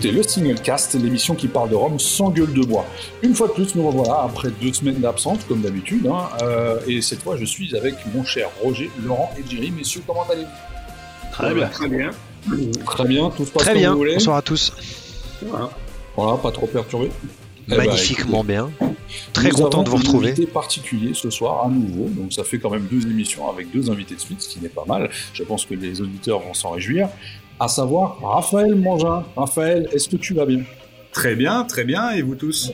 écoutez le Single Cast, l'émission qui parle de Rome sans gueule de bois. Une fois de plus, nous revoilà après deux semaines d'absence, comme d'habitude. Hein, euh, et cette fois, je suis avec mon cher Roger, Laurent et Jerry. Messieurs, comment allez-vous? Très bien. Très bien. Très bien, tout se passe Très comme bien. vous voulez. Bonsoir à tous. Voilà. Voilà, pas trop perturbé. Eh ben, Magnifiquement écoutez, bien. Très content avons de vous un retrouver. invité particulier ce soir à nouveau, donc ça fait quand même deux émissions avec deux invités de suite, ce qui n'est pas mal. Je pense que les auditeurs vont s'en réjouir. À savoir Raphaël Mangin. Raphaël, est-ce que tu vas bien? Très bien, très bien. Et vous tous?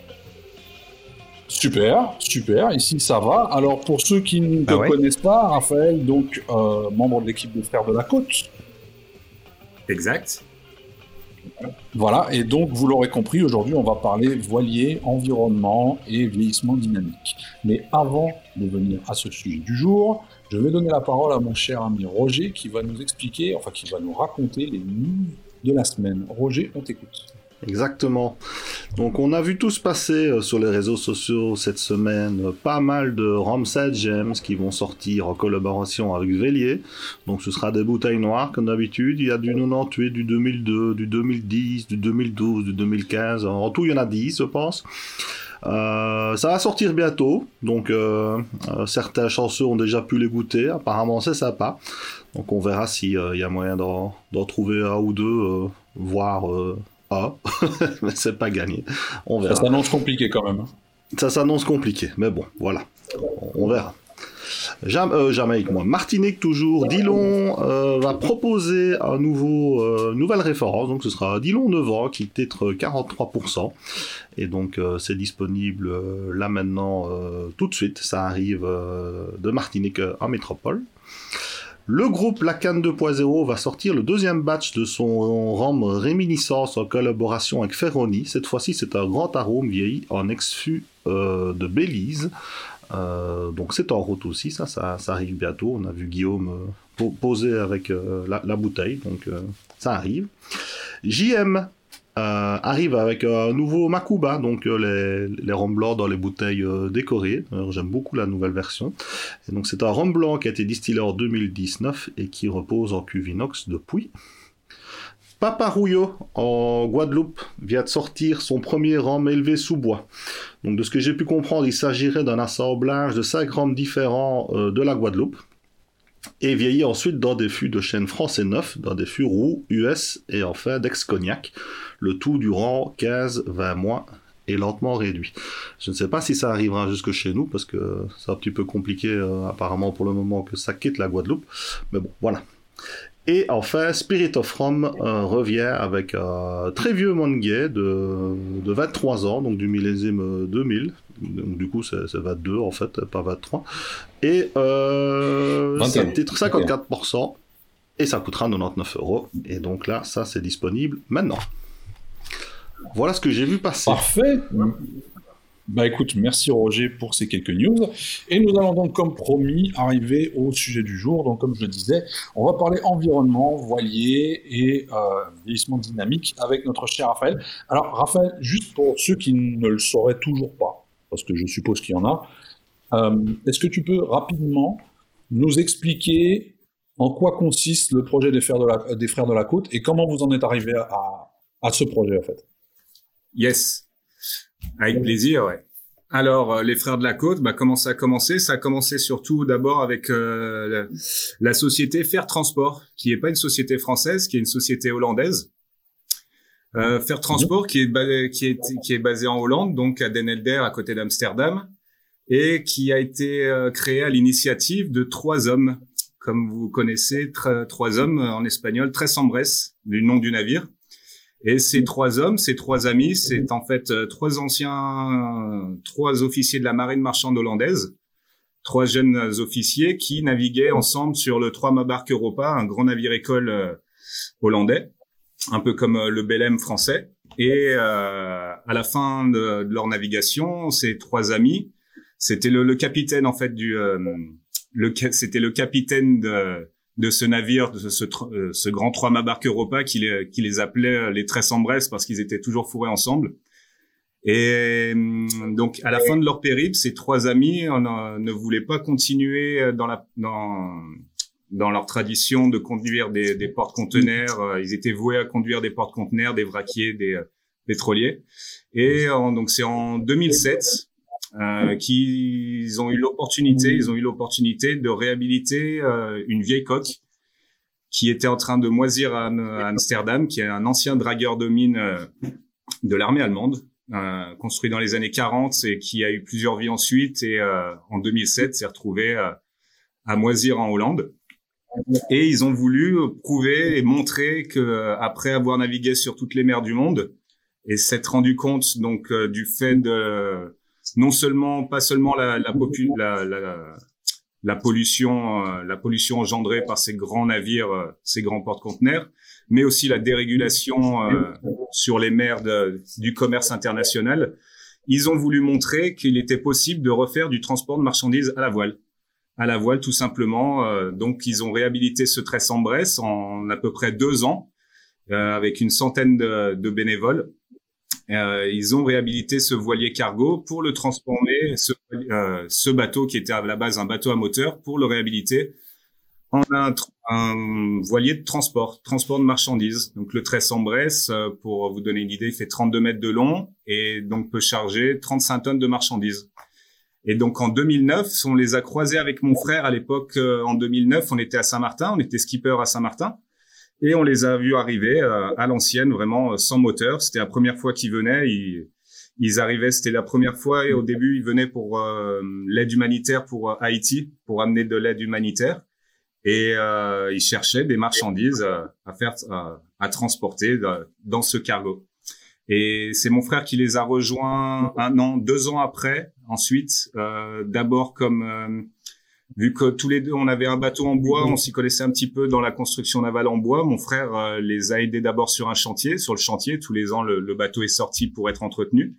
Super, super. Ici, ça va. Alors, pour ceux qui ne te Ah ouais connaissent pas, Raphaël, donc euh, membre de l'équipe des Frères de la Côte. Exact. Voilà. Et donc, vous l'aurez compris, aujourd'hui, on va parler voilier, environnement et vieillissement dynamique. Mais avant de venir à ce sujet du jour, je vais donner la parole à mon cher ami Roger qui va nous expliquer, enfin, qui va nous raconter les news de la semaine. Roger, on t'écoute. Exactement. Donc on a vu tous passer euh, sur les réseaux sociaux cette semaine euh, pas mal de Ramsay Gems qui vont sortir en collaboration avec Vélier. Donc ce sera des bouteilles noires comme d'habitude. Il y a du 98, du 2002, du 2010, du 2012, du 2015. En tout il y en a 10 je pense. Euh, ça va sortir bientôt, donc euh, euh, certains chanceux ont déjà pu les goûter. Apparemment, c'est sympa. Donc, on verra s'il y a moyen d'en trouver un ou deux, voire un. mais c'est pas gagné. On Ça s'annonce compliqué quand même. hein. Ça s'annonce compliqué, mais bon, voilà. On verra. Jam euh, Jamaïque, moi. Martinique, toujours. Dillon euh, va proposer un nouveau, euh, nouvelle référence. Donc, ce sera Dillon 9 ans qui titre 43%. Et donc, euh, c'est disponible euh, là maintenant, euh, tout de suite. Ça arrive euh, de Martinique euh, en métropole. Le groupe La Canne 2.0 va sortir le deuxième batch de son rhum Réminiscence en collaboration avec Ferroni. Cette fois-ci, c'est un grand arôme vieilli en ex-fût euh, de Belize. Euh, donc c'est en route aussi, ça, ça, arrive bientôt. On a vu Guillaume euh, po- poser avec euh, la, bouteille, donc ça arrive. JM arrive avec un nouveau Makuba, donc les, les blancs dans les bouteilles décorées. J'aime beaucoup la nouvelle version. Donc c'est un rhum blanc qui a été distillé en 2019 et qui repose en cuve inox depuis. Paparouillot en Guadeloupe vient de sortir son premier rhum élevé sous bois. Donc de ce que j'ai pu comprendre, il s'agirait d'un assemblage de 5 rhums différents euh, de la Guadeloupe et vieilli ensuite dans des fûts de chêne français neuf, dans des fûts roux, US et enfin d'ex-cognac, le tout durant 15-20 mois et lentement réduit. Je ne sais pas si ça arrivera jusque chez nous parce que c'est un petit peu compliqué euh, apparemment pour le moment que ça quitte la Guadeloupe, mais bon voilà. Et enfin, Spirit of Rome euh, revient avec un très vieux Monguet de, de 23 ans, donc du millésime euh, 2000. Donc du coup, c'est c'est 22 en fait, pas 23. Et euh, 21. c'est un titre 54%. Et ça coûtera 99 euros. Et donc là, ça c'est disponible maintenant. Voilà ce que j'ai vu passer. Parfait. Bah écoute, merci Roger pour ces quelques news. Et nous allons donc, comme promis, arriver au sujet du jour. Donc, comme je le disais, on va parler environnement, voilier et euh, vieillissement dynamique avec notre cher Raphaël. Alors, Raphaël, juste pour ceux qui ne le sauraient toujours pas, parce que je suppose qu'il y en a, euh, est-ce que tu peux rapidement nous expliquer en quoi consiste le projet des Frères de la, des Frères de la Côte et comment vous en êtes arrivé à, à ce projet en fait? Yes. Avec plaisir, ouais. Alors, euh, les frères de la côte, bah, comment ça a commencé? Ça a commencé surtout d'abord avec euh, la, société Fair Transport, qui est pas une société française, qui est une société hollandaise. Euh, Fair Transport, qui est, qui, est, qui est basé en Hollande, donc à Den Helder, à côté d'Amsterdam, et qui a été euh, créé à l'initiative de trois hommes, comme vous connaissez, tr- trois hommes en espagnol, Tres Hombres, du nom du navire. Et ces trois hommes, ces trois amis, c'est en fait euh, trois anciens, trois officiers de la marine marchande hollandaise, trois jeunes officiers qui naviguaient ensemble sur le Trois Barque Europa, un grand navire école euh, hollandais, un peu comme euh, le Belém français. Et euh, à la fin de, de leur navigation, ces trois amis, c'était le, le capitaine en fait du, euh, c'était le capitaine de, de ce navire, de ce, tr- euh, ce grand trois-mâts barque Europa qui les, qui les appelait euh, les Tressambres parce qu'ils étaient toujours fourrés ensemble. Et hum, donc, à la fin de leur périple, ces trois amis euh, ne voulaient pas continuer dans la, dans, dans leur tradition de conduire des, des porte-conteneurs. Euh, ils étaient voués à conduire des porte-conteneurs, des vraquiers, des pétroliers. Et donc c'est en 2007 euh, qu'ils ont eu l'opportunité, ils ont eu l'opportunité de réhabiliter une vieille coque qui était en train de moisir à, Amsterdam, qui est un ancien dragueur de mine de l'armée allemande, construit dans les années 40 et qui a eu plusieurs vies ensuite et en 2007 s'est retrouvé à moisir en Hollande. Et ils ont voulu prouver et montrer que après avoir navigué sur toutes les mers du monde et s'être rendu compte donc euh, du fait de non seulement pas seulement la la, la, la, la pollution euh, la pollution engendrée par ces grands navires euh, ces grands porte-conteneurs mais aussi la dérégulation sur les mers de, du commerce international ils ont voulu montrer qu'il était possible de refaire du transport de marchandises à la voile à la voile tout simplement. Euh, donc ils ont réhabilité ce tresse en Bresse en à peu près deux ans euh, avec une centaine de, de bénévoles. Euh, ils ont réhabilité ce voilier cargo pour le transformer, ce, ce, bateau qui était à la base un bateau à moteur, pour le réhabiliter en un, un voilier de transport, transport de marchandises. Donc le tresse en Bresse, pour vous donner une idée, il fait 32 mètres de long et donc peut charger 35 tonnes de marchandises. Et donc en 2009, on les a croisés avec mon frère à l'époque. Euh, en 2009, on était à Saint-Martin, on était skipper à Saint-Martin, et on les a vus arriver euh, à l'ancienne, vraiment euh, sans moteur. C'était la première fois qu'ils venaient. Ils, ils arrivaient, c'était la première fois. Et au début, ils venaient pour l'aide humanitaire pour Haïti, pour amener de l'aide humanitaire. Et ils cherchaient des marchandises à faire, à transporter dans ce cargo. Et c'est mon frère qui les a rejoints un an, deux ans après. Ensuite, euh, d'abord comme euh, vu que tous les deux on avait un bateau en bois, on s'y connaissait un petit peu dans la construction navale en bois. Mon frère euh, les a aidés d'abord sur un chantier. Sur le chantier, tous les ans, le, bateau est sorti pour être entretenu.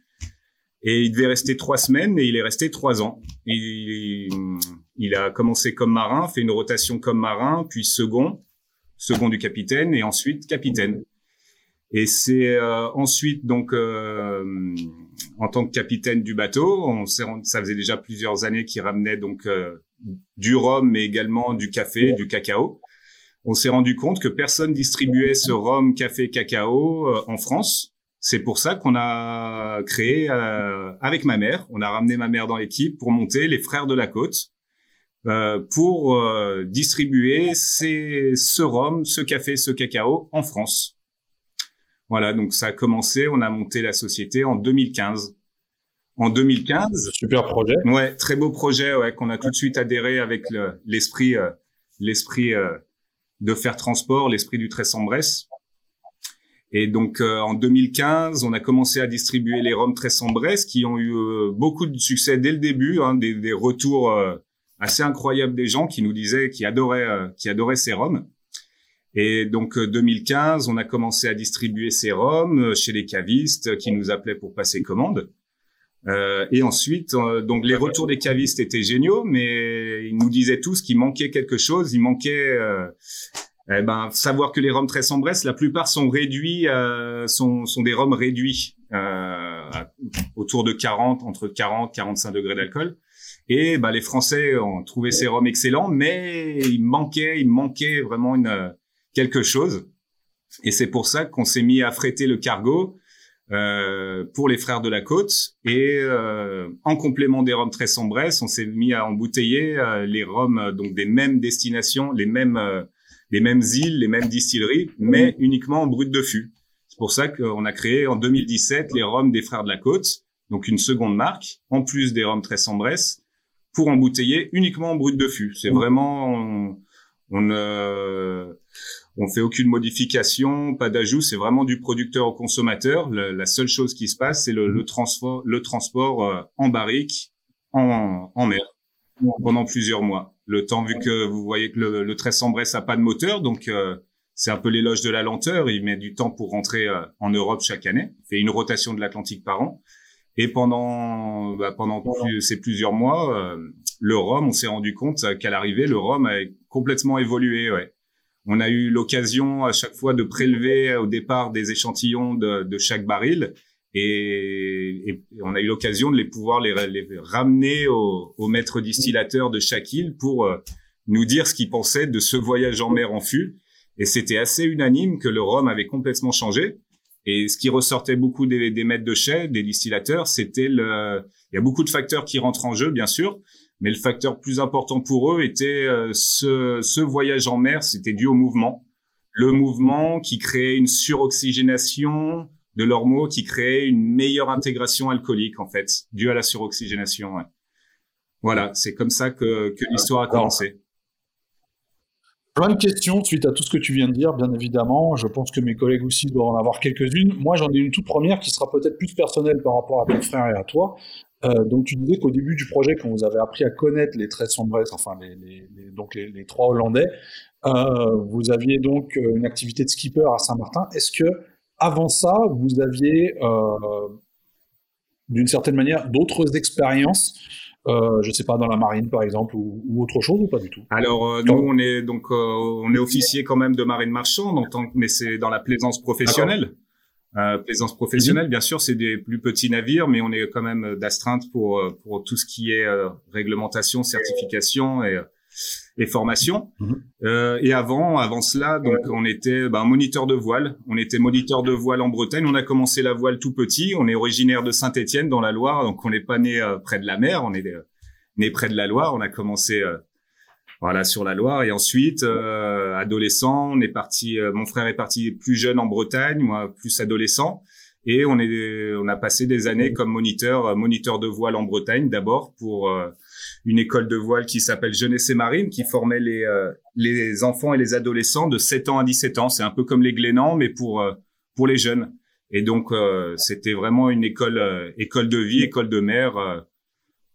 Et il devait rester trois semaines et il est resté trois ans. Il, il a commencé comme marin, fait une rotation comme marin, puis second, second du capitaine et ensuite capitaine. Et c'est euh, ensuite donc euh, en tant que capitaine du bateau, on ça faisait déjà plusieurs années qu'il ramenait donc euh, du rhum mais également du café, du cacao. On s'est rendu compte que personne distribuait ce rhum, café, cacao en France. C'est pour ça qu'on a créé avec ma mère, on a ramené ma mère dans l'équipe pour monter les Frères de la Côte. pour distribuer ces, ce rhum, ce café, ce cacao en France. Voilà, donc ça a commencé, on a monté la société en 2015. En 2015. Super projet. Ouais, très beau projet, ouais, qu'on a tout de suite adhéré avec l'esprit, euh, l'esprit euh, de faire transport, l'esprit du Tresse en Bresse. Et donc euh, en 2015, on a commencé à distribuer les roms Tresse en Bresse qui ont eu beaucoup de succès dès le début, hein, des, des, retours assez incroyables des gens qui nous disaient, qui adoraient, qui adoraient ces roms. Et donc 2015, euh, on a commencé à distribuer ces euh, chez les cavistes qui nous appelaient pour passer commande. Euh, et ensuite, euh, donc les retours des cavistes étaient géniaux, mais ils nous disaient tous qu'il manquait quelque chose. Il manquait eh ben, savoir que les rhums très Bresse, la plupart sont réduits, sont, sont des rhums réduits autour de 40, entre 40 45 degrés d'alcool. Et ben, les Français ont trouvé ces rhums excellents, mais il manquait, il manquait vraiment une quelque chose. Et c'est pour ça qu'on s'est mis à fréter le cargo euh, pour les frères de la côte. Et euh, en complément des rhums très sombresses, on s'est mis à embouteiller euh, les rhums donc des mêmes destinations, les mêmes les mêmes îles, les mêmes distilleries, mais uniquement en brut de fût. C'est pour ça qu'on a créé en 2017 les rhums des frères de la côte, donc une seconde marque, en plus des rhums très sombresses, pour embouteiller uniquement en brut de fût. C'est vraiment on, on on fait aucune modification, pas d'ajout, c'est vraiment du producteur au consommateur. la seule chose qui se passe, c'est le, transport, le transport euh, en barrique, en, mer, pendant plusieurs mois. Le temps, vu que vous voyez que le, le tresse en Bresse a pas de moteur, donc euh, c'est un peu l'éloge de la lenteur. Il met du temps pour rentrer euh, en Europe chaque année. Il fait une rotation de l'Atlantique par an. Et pendant bah, pendant ces plusieurs mois, le Rhum, on s'est rendu compte qu'à l'arrivée, le Rhum a complètement évolué. Ouais. On a eu l'occasion à chaque fois de prélever au départ des échantillons de, chaque baril et, on a eu l'occasion de les pouvoir les, ramener au, au, maître distillateur de chaque île pour euh, nous dire ce qu'il pensait de ce voyage en mer en fût. Et c'était assez unanime que le rhum avait complètement changé. Et ce qui ressortait beaucoup des, des maîtres de chais, des distillateurs, c'était le. Il y a beaucoup de facteurs qui rentrent en jeu, bien sûr, mais le facteur plus important pour eux était euh, ce, ce voyage en mer. C'était dû au mouvement, le mouvement qui créait une suroxygénation de l'ormeau, qui créait une meilleure intégration alcoolique en fait, due à la suroxygénation. Voilà, c'est comme ça que, que l'histoire a commencé. Plein de questions suite à tout ce que tu viens de dire, bien évidemment. Je pense que mes collègues aussi doivent en avoir quelques-unes. Moi, j'en ai une toute première qui sera peut-être plus personnelle par rapport à ton frère et à toi. Euh, donc, tu disais qu'au début du projet, quand vous avez appris à connaître les 13 sombres, enfin les, les, les donc les, les, trois Hollandais, euh, vous aviez donc euh, une activité de skipper à Saint-Martin. Est-ce que avant ça, vous aviez euh, d'une certaine manière d'autres expériences euh, je sais pas, dans la marine par exemple, ou, ou autre chose, ou pas du tout? Alors euh, nous, on est donc euh, on est officier quand même de marine marchande, en tant que, mais c'est dans la plaisance professionnelle. Euh, plaisance professionnelle, bien sûr, c'est des plus petits navires, mais on est quand même d'astreinte pour pour tout ce qui est réglementation, certification et et formation. Mhm. Euh, et avant, avant cela, donc on était ben, moniteur de voile. On était moniteur de voile en Bretagne. On a commencé la voile tout petit. On est originaire de Saint-Étienne dans la Loire, donc on n'est pas né euh, près de la mer. On est euh, né près de la Loire. On a commencé euh, voilà sur la Loire et ensuite adolescent, on est parti. mon frère est parti plus jeune en Bretagne, moi plus adolescent. Et on est, on a passé des années comme moniteur, moniteur de voile en Bretagne d'abord pour une école de voile qui s'appelle Jeunesse et Marine, qui formait les, euh, les enfants et les adolescents de 7 ans à 17 ans. C'est un peu comme les Glénans, mais pour, euh, pour les jeunes. Et donc, euh, c'était vraiment une école, école de vie, école de mer.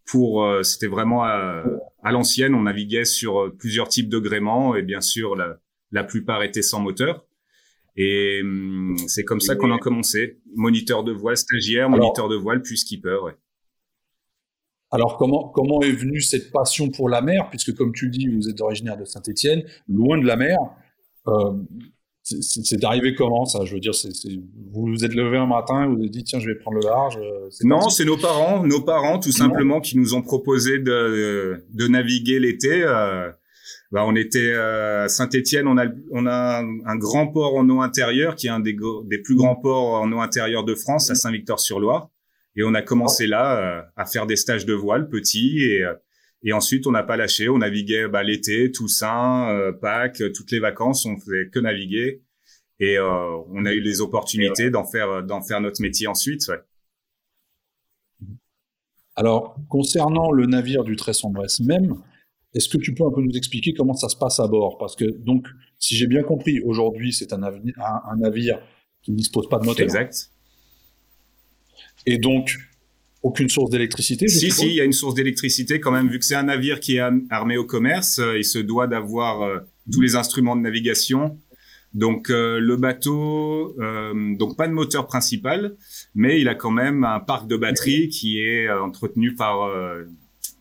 pour, c'était vraiment à, l'ancienne. On naviguait sur plusieurs types de gréements et bien sûr, la, la plupart étaient sans moteur. Et hum, c'est comme ça qu'on a commencé. Moniteur de voile, stagiaire, moniteur de voile, puis skipper. Ouais. Alors comment, comment est venue cette passion pour la mer, puisque comme tu le dis, vous êtes originaire de Saint-Étienne, loin de la mer. Euh, c'est arrivé comment ça? Je veux dire, vous vous êtes levé un matin, vous vous êtes dit tiens, je vais prendre le large. Euh, non, c'est nos parents, nos parents tout simplement qui nous ont proposé de, de naviguer l'été. Euh, bah, on était à Saint-Étienne, on a on a un grand port en eau intérieure qui est un des, des plus grands ports en eau intérieure de France, à Saint-Victor-sur-Loire. Et on a commencé là euh, à faire des stages de voile petits et euh, et ensuite on n'a pas lâché. On naviguait bah, l'été, Toussaint, euh, Pâques, toutes les vacances, on faisait que naviguer et on a eu les opportunités d'en faire d'en faire notre métier ensuite. Ouais. Alors concernant le navire du Tresson-Bresse même, est-ce que tu peux un peu nous expliquer comment ça se passe à bord? Parce que donc, si j'ai bien compris, aujourd'hui c'est un, un, un, navire qui ne dispose pas de moteur. Exact. Et donc, aucune source d'électricité Si, si, il y a une source d'électricité quand même, vu que c'est un navire qui est armé au commerce, euh, il se doit d'avoir euh, tous les instruments de navigation. Donc euh, le bateau, donc pas de moteur principal, mais il a quand même un parc de batteries qui est entretenu par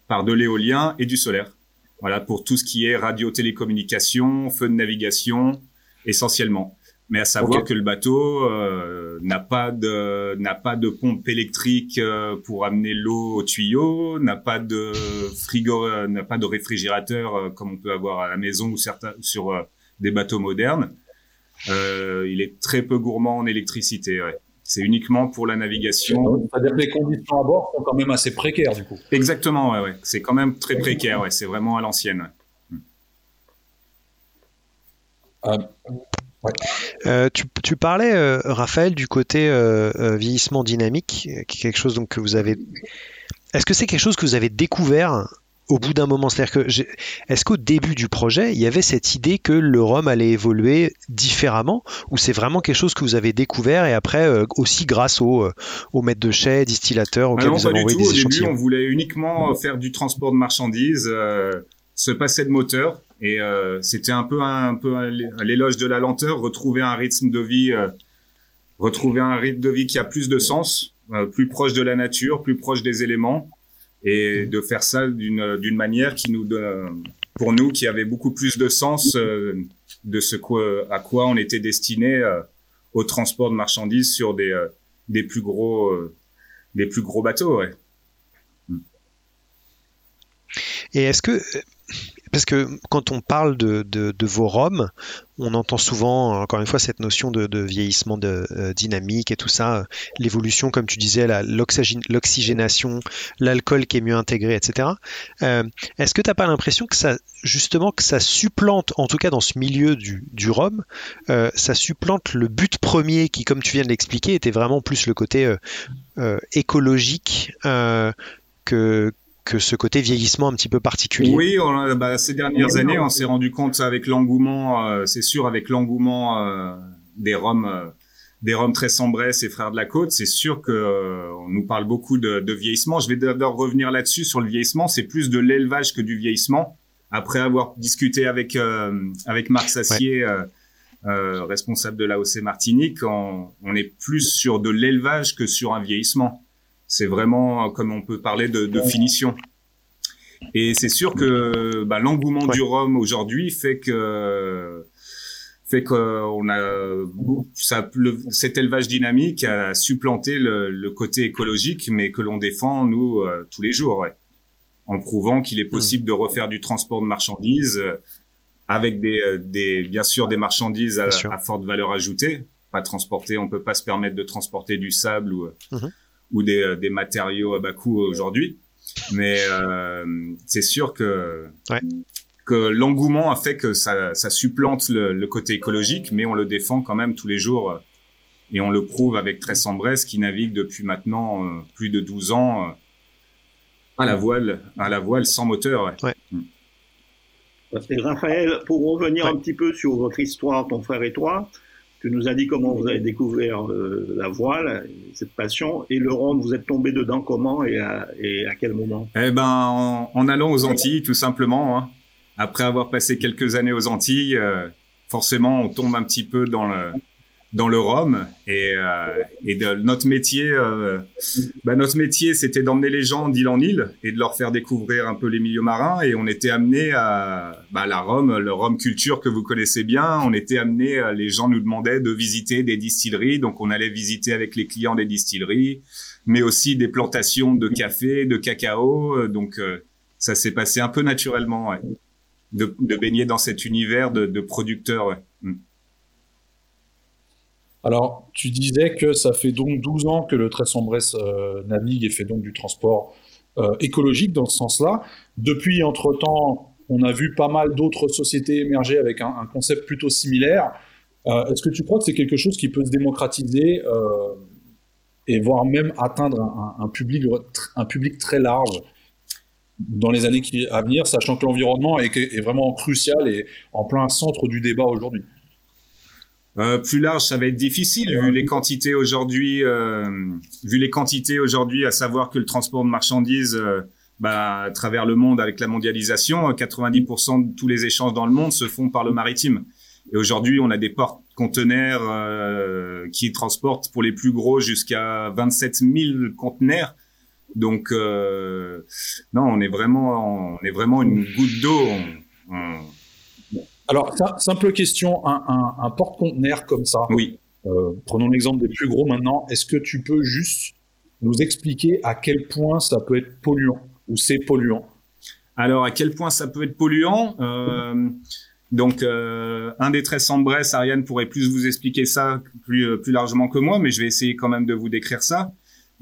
par de l'éolien et du solaire. Voilà pour tout ce qui est radio-télécommunication, feu de navigation essentiellement. Mais à savoir que le bateau euh, n'a pas de n'a pas de pompe électrique euh, pour amener l'eau au tuyau, n'a pas de frigo, euh, n'a pas de réfrigérateur comme on peut avoir à la maison ou certains sur des bateaux modernes. il est très peu gourmand en électricité. Ouais. C'est uniquement pour la navigation. C'est-à-dire que les conditions à bord sont quand même assez précaires du coup. Exactement, ouais, ouais. C'est quand même très précaire. Ouais. C'est vraiment à l'ancienne. Ouais. Ouais. Euh, tu, tu, parlais, euh, Raphaël, du côté euh, euh vieillissement dynamique, qui est quelque chose donc que vous avez. Est-ce que c'est quelque chose que vous avez découvert au bout d'un moment? C'est-à-dire que est-ce qu'au début du projet, il y avait cette idée que le rhum allait évoluer différemment, ou c'est vraiment quelque chose que vous avez découvert et après euh, aussi grâce aux au maîtres de chais, distillateurs auxquels ah vous avez envoyé des Au début, on voulait uniquement faire du transport de marchandises, se passer de moteur et euh, c'était un peu un, peu l'éloge de la lenteur, retrouver un rythme de vie, euh, retrouver un rythme de vie qui a plus de sens, euh, plus proche de la nature, plus proche des éléments, et de faire ça d'une d'une manière qui nous donne, pour nous, qui avait beaucoup plus de sens de ce quoi, à quoi on était destiné au transport de marchandises sur des des plus gros des plus gros bateaux. Ouais. Et est-ce que parce que quand on parle de, vos roms, on entend souvent, encore une fois, cette notion de, vieillissement euh, dynamique et tout ça, euh, l'évolution, comme tu disais, l'oxygénation, l'alcool qui est mieux intégré, etc. Euh, est-ce que tu n'as pas l'impression que ça, justement, que ça supplante, en tout cas dans ce milieu du, du rhum, ça supplante le but premier qui, comme tu viens de l'expliquer, était vraiment plus le côté écologique que, que ce côté vieillissement un petit peu particulier. Oui, bah, ces dernières années, on s'est rendu compte avec l'engouement, euh, c'est sûr, avec l'engouement euh, des Roms, euh, des Roms très sombres et frères de la côte, c'est sûr que on nous parle beaucoup de, de vieillissement. Je vais d'abord revenir là-dessus sur le vieillissement. C'est plus de l'élevage que du vieillissement. Après avoir discuté avec avec Marc Sassier. responsable de l'AOC Martinique, on, on est plus sur de l'élevage que sur un vieillissement. C'est vraiment comme on peut parler de, de finition. Et c'est sûr que bah, l'engouement du rhum aujourd'hui fait que fait qu'on a ça, cet élevage dynamique a supplanté le, le côté écologique, mais que l'on défend nous euh, tous les jours, ouais. en prouvant qu'il est possible de refaire du transport de marchandises euh, avec des, euh, des, bien sûr des marchandises à, à, forte valeur ajoutée. Pas transporter, on peut pas se permettre de transporter du sable ou mhm ou des, euh, des matériaux à bas coût aujourd'hui. Mais euh, c'est sûr que ouais. que l'engouement a fait que ça, ça supplante le, le, côté écologique, mais on le défend quand même tous les jours euh, et on le prouve avec Tressan Brest qui navigue depuis maintenant euh, plus de 12 ans à la voile, à la voile sans moteur. Ouais. ouais. Mm. Raphaël, pour revenir un petit peu sur votre histoire, ton frère et toi, tu nous as dit comment vous avez découvert euh, la voile, cette passion, et le rhum, vous êtes tombé dedans comment et à, et à quel moment? Eh ben, en, en, allant aux Antilles, tout simplement. Hein. Après avoir passé quelques années aux Antilles, euh, forcément, on tombe un petit peu dans le dans le rhum et, euh, et de notre métier euh, bah notre métier c'était d'emmener les gens d'île en île et de leur faire découvrir un peu les milieux marins. Et on était amené à bah, la Rome le rhum culture que vous connaissez bien. On était amené euh, les gens nous demandaient de visiter des distilleries. Donc on allait visiter avec les clients des distilleries mais aussi des plantations de café de cacao. Euh, donc euh, ça s'est passé un peu naturellement de, de, baigner dans cet univers de, de producteurs. Alors, tu disais que ça fait donc 12 ans que le Tresson-Bresse euh, navigue et fait donc du transport euh, écologique dans ce sens-là. Depuis, entre-temps, on a vu pas mal d'autres sociétés émerger avec un, concept plutôt similaire. Euh, Est-ce que tu crois que c'est quelque chose qui peut se démocratiser euh, et voire même atteindre un, public, très large dans les années qui, à venir, sachant que l'environnement est vraiment crucial et en plein centre du débat aujourd'hui? Euh, plus large, ça va être difficile vu les quantités aujourd'hui. Euh, vu les quantités aujourd'hui, à savoir que le transport de marchandises, euh, bah, à travers le monde avec la mondialisation, 90% de tous les échanges dans le monde se font par le maritime. Et aujourd'hui, on a des portes conteneurs euh, qui transportent pour les plus gros jusqu'à 27 000 conteneurs. Donc, euh, non, on est vraiment, on est vraiment une goutte d'eau. Alors, simple question, un, un, un porte-conteneur comme ça. Oui. Euh, prenons l'exemple des plus gros maintenant. Est-ce que tu peux juste nous expliquer à quel point ça peut être polluant ou c'est polluant? Alors, à quel point ça peut être polluant? Euh, Donc, euh, un des traits Bresse, Ariane pourrait plus vous expliquer ça plus, plus largement que moi, mais je vais essayer quand même de vous décrire ça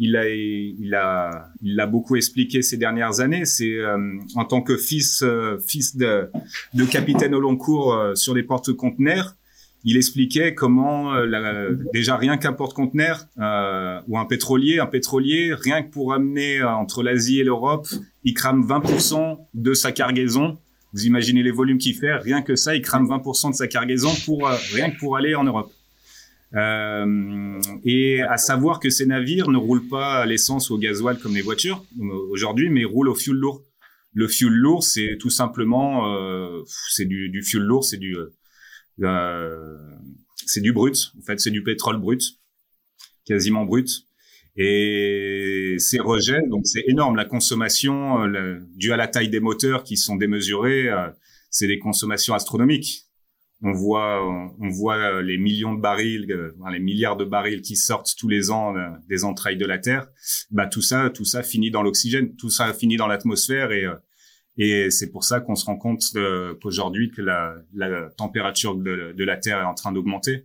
il a, il a, il l'a beaucoup expliqué ces dernières années. C'est euh, en tant que fils, euh, fils de, de, capitaine au long cours euh, sur les porte-conteneurs, il expliquait comment la, déjà rien qu'un porte-conteneur ou un pétrolier, un pétrolier, rien que pour amener entre l'Asie et l'Europe, il crame 20% de sa cargaison. Vous imaginez les volumes qu'il fait, rien que ça, il crame 20% de sa cargaison pour rien que pour aller en Europe. Euh, et à savoir que ces navires ne roulent pas à l'essence ou au gasoil comme les voitures euh, aujourd'hui, mais roulent au fuel lourd. Le fuel lourd, c'est tout simplement, euh, c'est du, du fuel lourd, c'est du, euh, c'est du brut. En fait, c'est du pétrole brut, quasiment brut. Et ces rejets, donc c'est énorme. La consommation, euh, due à la taille des moteurs qui sont démesurés, euh, c'est des consommations astronomiques on voit, on voit les millions de barils, euh, les milliards de barils qui sortent tous les ans euh, des entrailles de la Terre. Bah tout ça, tout ça finit dans l'oxygène, tout ça finit dans l'atmosphère et euh, Et c'est pour ça qu'on se rend compte qu'aujourd'hui que la, la température de, la Terre est en train d'augmenter.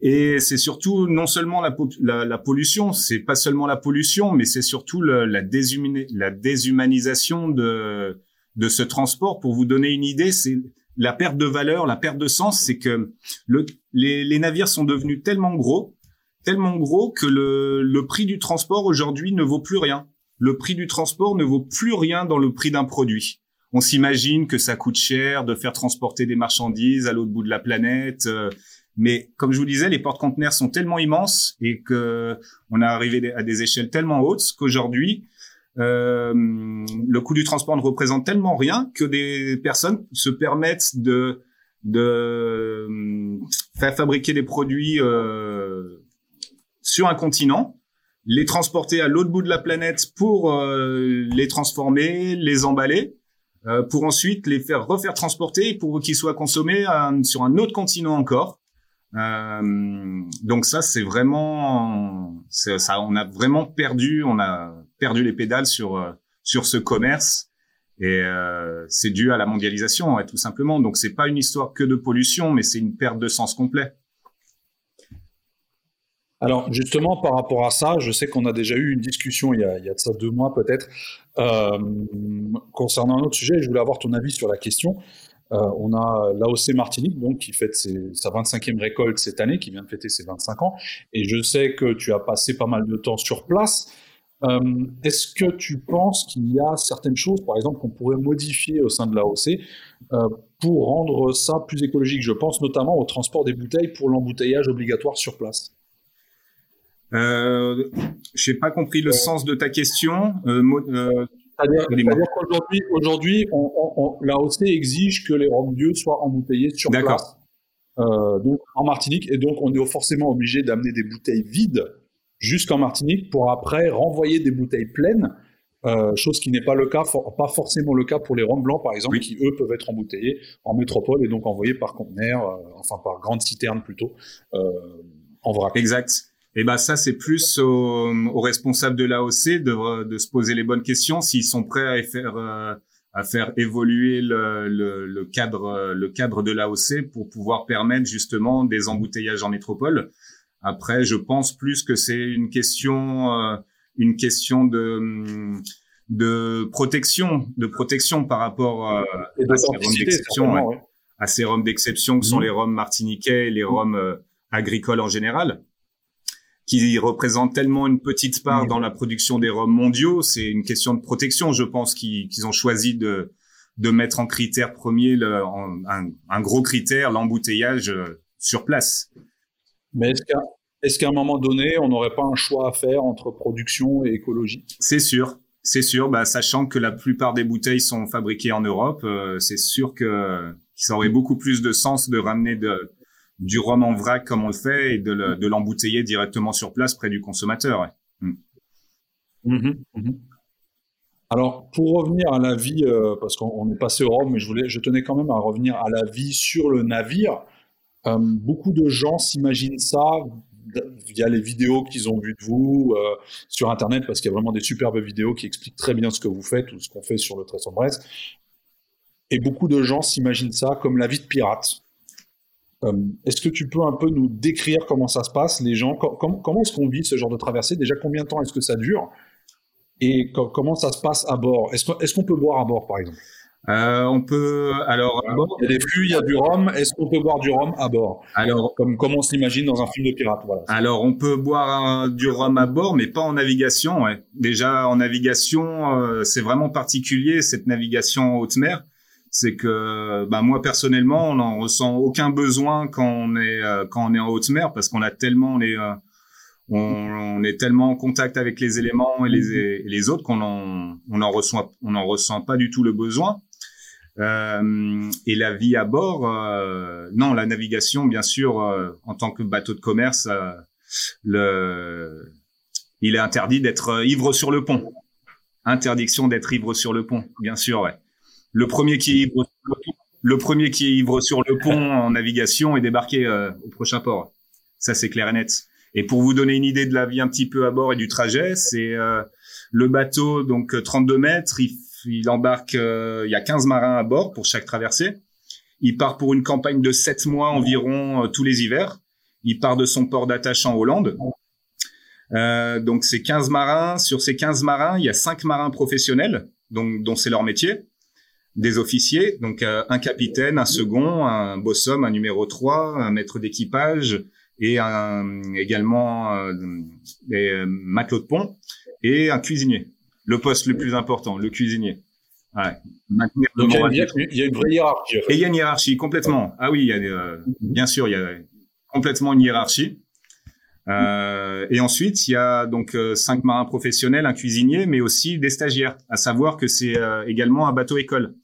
Et c'est surtout non seulement la, la, la pollution, c'est pas seulement la pollution, mais c'est surtout la déshumanisation de, de ce transport. Pour vous donner une idée, c'est la perte de valeur, la perte de sens, c'est que le, les, les, navires sont devenus tellement gros, tellement gros que le, le prix du transport aujourd'hui ne vaut plus rien. Le prix du transport ne vaut plus rien dans le prix d'un produit. On s'imagine que ça coûte cher de faire transporter des marchandises à l'autre bout de la planète. Euh, mais comme je vous disais, les porte-conteneurs sont tellement immenses et que on est arrivé à des échelles tellement hautes qu'aujourd'hui, euh, le coût du transport ne représente tellement rien que des personnes se permettent de de euh, faire fabriquer des produits euh, sur un continent, les transporter à l'autre bout de la planète pour euh, les transformer, les emballer, euh, pour ensuite les faire refaire transporter pour qu'ils soient consommés sur un autre continent encore. Donc ça, c'est vraiment, ça, on a vraiment perdu, on a perdu les pédales sur euh, sur ce commerce et euh, c'est dû à la mondialisation, tout simplement. Donc c'est pas une histoire que de pollution, mais c'est une perte de sens complet. Alors justement, par rapport à ça, je sais qu'on a déjà eu une discussion il y a, il y a ça deux mois peut-être euh, concernant un autre sujet. Je voulais avoir ton avis sur la question. On a l'AOC Martinique, donc, qui fête sa 25e récolte cette année, qui vient de fêter ses 25 ans. Et je sais que tu as passé pas mal de temps sur place. Euh, est-ce que tu penses qu'il y a certaines choses, par exemple, qu'on pourrait modifier au sein de l'AOC euh, pour rendre ça plus écologique? Je pense notamment au transport des bouteilles pour l'embouteillage obligatoire sur place. Euh, Je n'ai pas compris le sens de ta question. C'est-à-dire qu'aujourd'hui, aujourd'hui, l'AOC exige que les rhum soient embouteillés sur place. Euh, donc en Martinique, et donc on est forcément obligé d'amener des bouteilles vides jusqu'en Martinique pour après renvoyer des bouteilles pleines, euh, chose qui n'est pas le cas, pas forcément le cas pour les rhums blancs par exemple, qui eux peuvent être embouteillés en métropole et donc envoyés par conteneur, euh, enfin par grande citerne plutôt, en vrac. Exact. Et eh ben ça c'est plus aux, responsables de l'AOC de, de se poser les bonnes questions s'ils sont prêts à faire euh, à faire évoluer le, le, le cadre le cadre de l'AOC pour pouvoir permettre justement des embouteillages en métropole. Après, je pense plus que c'est une question euh, une question de de protection de protection par rapport euh, à, ces roms d'exception à ces roms d'exception que sont mhm. les roms martiniquais et les roms agricoles en général qui représente tellement une petite part dans la production des rhums mondiaux. C'est une question de protection, je pense, qu'ils ont choisi de, de mettre en critère premier le, un, un, gros critère, l'embouteillage euh, sur place. Mais est-ce qu'à est un moment donné, on n'aurait pas un choix à faire entre production et écologie? C'est sûr. C'est sûr, bah, sachant que la plupart des bouteilles sont fabriquées en Europe, euh, c'est sûr que ça aurait beaucoup plus de sens de ramener de, du rhum en vrac comme on le fait et de l'embouteiller directement sur place près du consommateur. Mm. Mm-hmm, mm-hmm. Alors, pour revenir à la vie, euh, parce qu'on est passé au rhum, mais je, voulais, je tenais quand même à revenir à la vie sur le navire. Euh, beaucoup de gens s'imaginent ça via les vidéos qu'ils ont vues de vous euh, sur Internet, parce qu'il y a vraiment des superbes vidéos qui expliquent très bien ce que vous faites ou ce qu'on fait sur le Tresson Brest. Et beaucoup de gens s'imaginent ça comme la vie de pirate. Euh, est-ce que tu peux un peu nous décrire comment ça se passe, les gens? Comment est-ce qu'on vit ce genre de traversée? Déjà, combien de temps est-ce que ça dure? Et comment ça se passe à bord? Est-ce qu'on peut boire à bord, par exemple? Euh, on peut alors il y a des flux, il y a du rhum. Est-ce qu'on peut boire du rhum à bord? Alors comme comme on s'imagine dans un film de pirate. Voilà. Alors on peut boire du rhum à bord, mais pas en navigation. Ouais. Déjà en navigation, euh, c'est vraiment particulier cette navigation en haute mer c'est que bah, moi personnellement, on n'en ressent aucun besoin quand on est euh, quand on est en haute mer parce qu'on a tellement les euh, on, on, est tellement en contact avec les éléments et les, les autres qu'on en on en reçoit on en ressent pas du tout le besoin. Euh, et la vie à bord, euh, non, la navigation, bien sûr, en tant que bateau de commerce, il est interdit d'être ivre sur le pont. Interdiction d'être ivre sur le pont, bien sûr, ouais. Le premier qui est ivre, sur le pont en navigation est débarqué euh, au prochain port. Ça, c'est clair et net. Et pour vous donner une idée de la vie un petit peu à bord et du trajet, c'est euh, Le bateau, donc 32 mètres, il embarque, il y a 15 marins à bord pour chaque traversée. Il part pour une campagne de 7 mois environ tous les hivers. Il part de son port d'attache en Hollande. Euh, donc c'est 15 marins. Sur ces 15 marins, il y a 5 marins professionnels, donc dont c'est leur métier, des officiers, donc euh, un capitaine, un second, un bossum, un numéro 3, un maître d'équipage et un, également euh, des euh, matelots de pont et un cuisinier. Le poste le plus important, le cuisinier. Ouais. Donc, il, y a, il y a une vraie hiérarchie. Et il y a une hiérarchie complètement. Ah oui, il y a, euh, bien sûr, il y a complètement une hiérarchie. Euh, et ensuite, il y a donc euh, cinq marins professionnels, un cuisinier, mais aussi des stagiaires. À savoir que c'est euh, également un bateau école.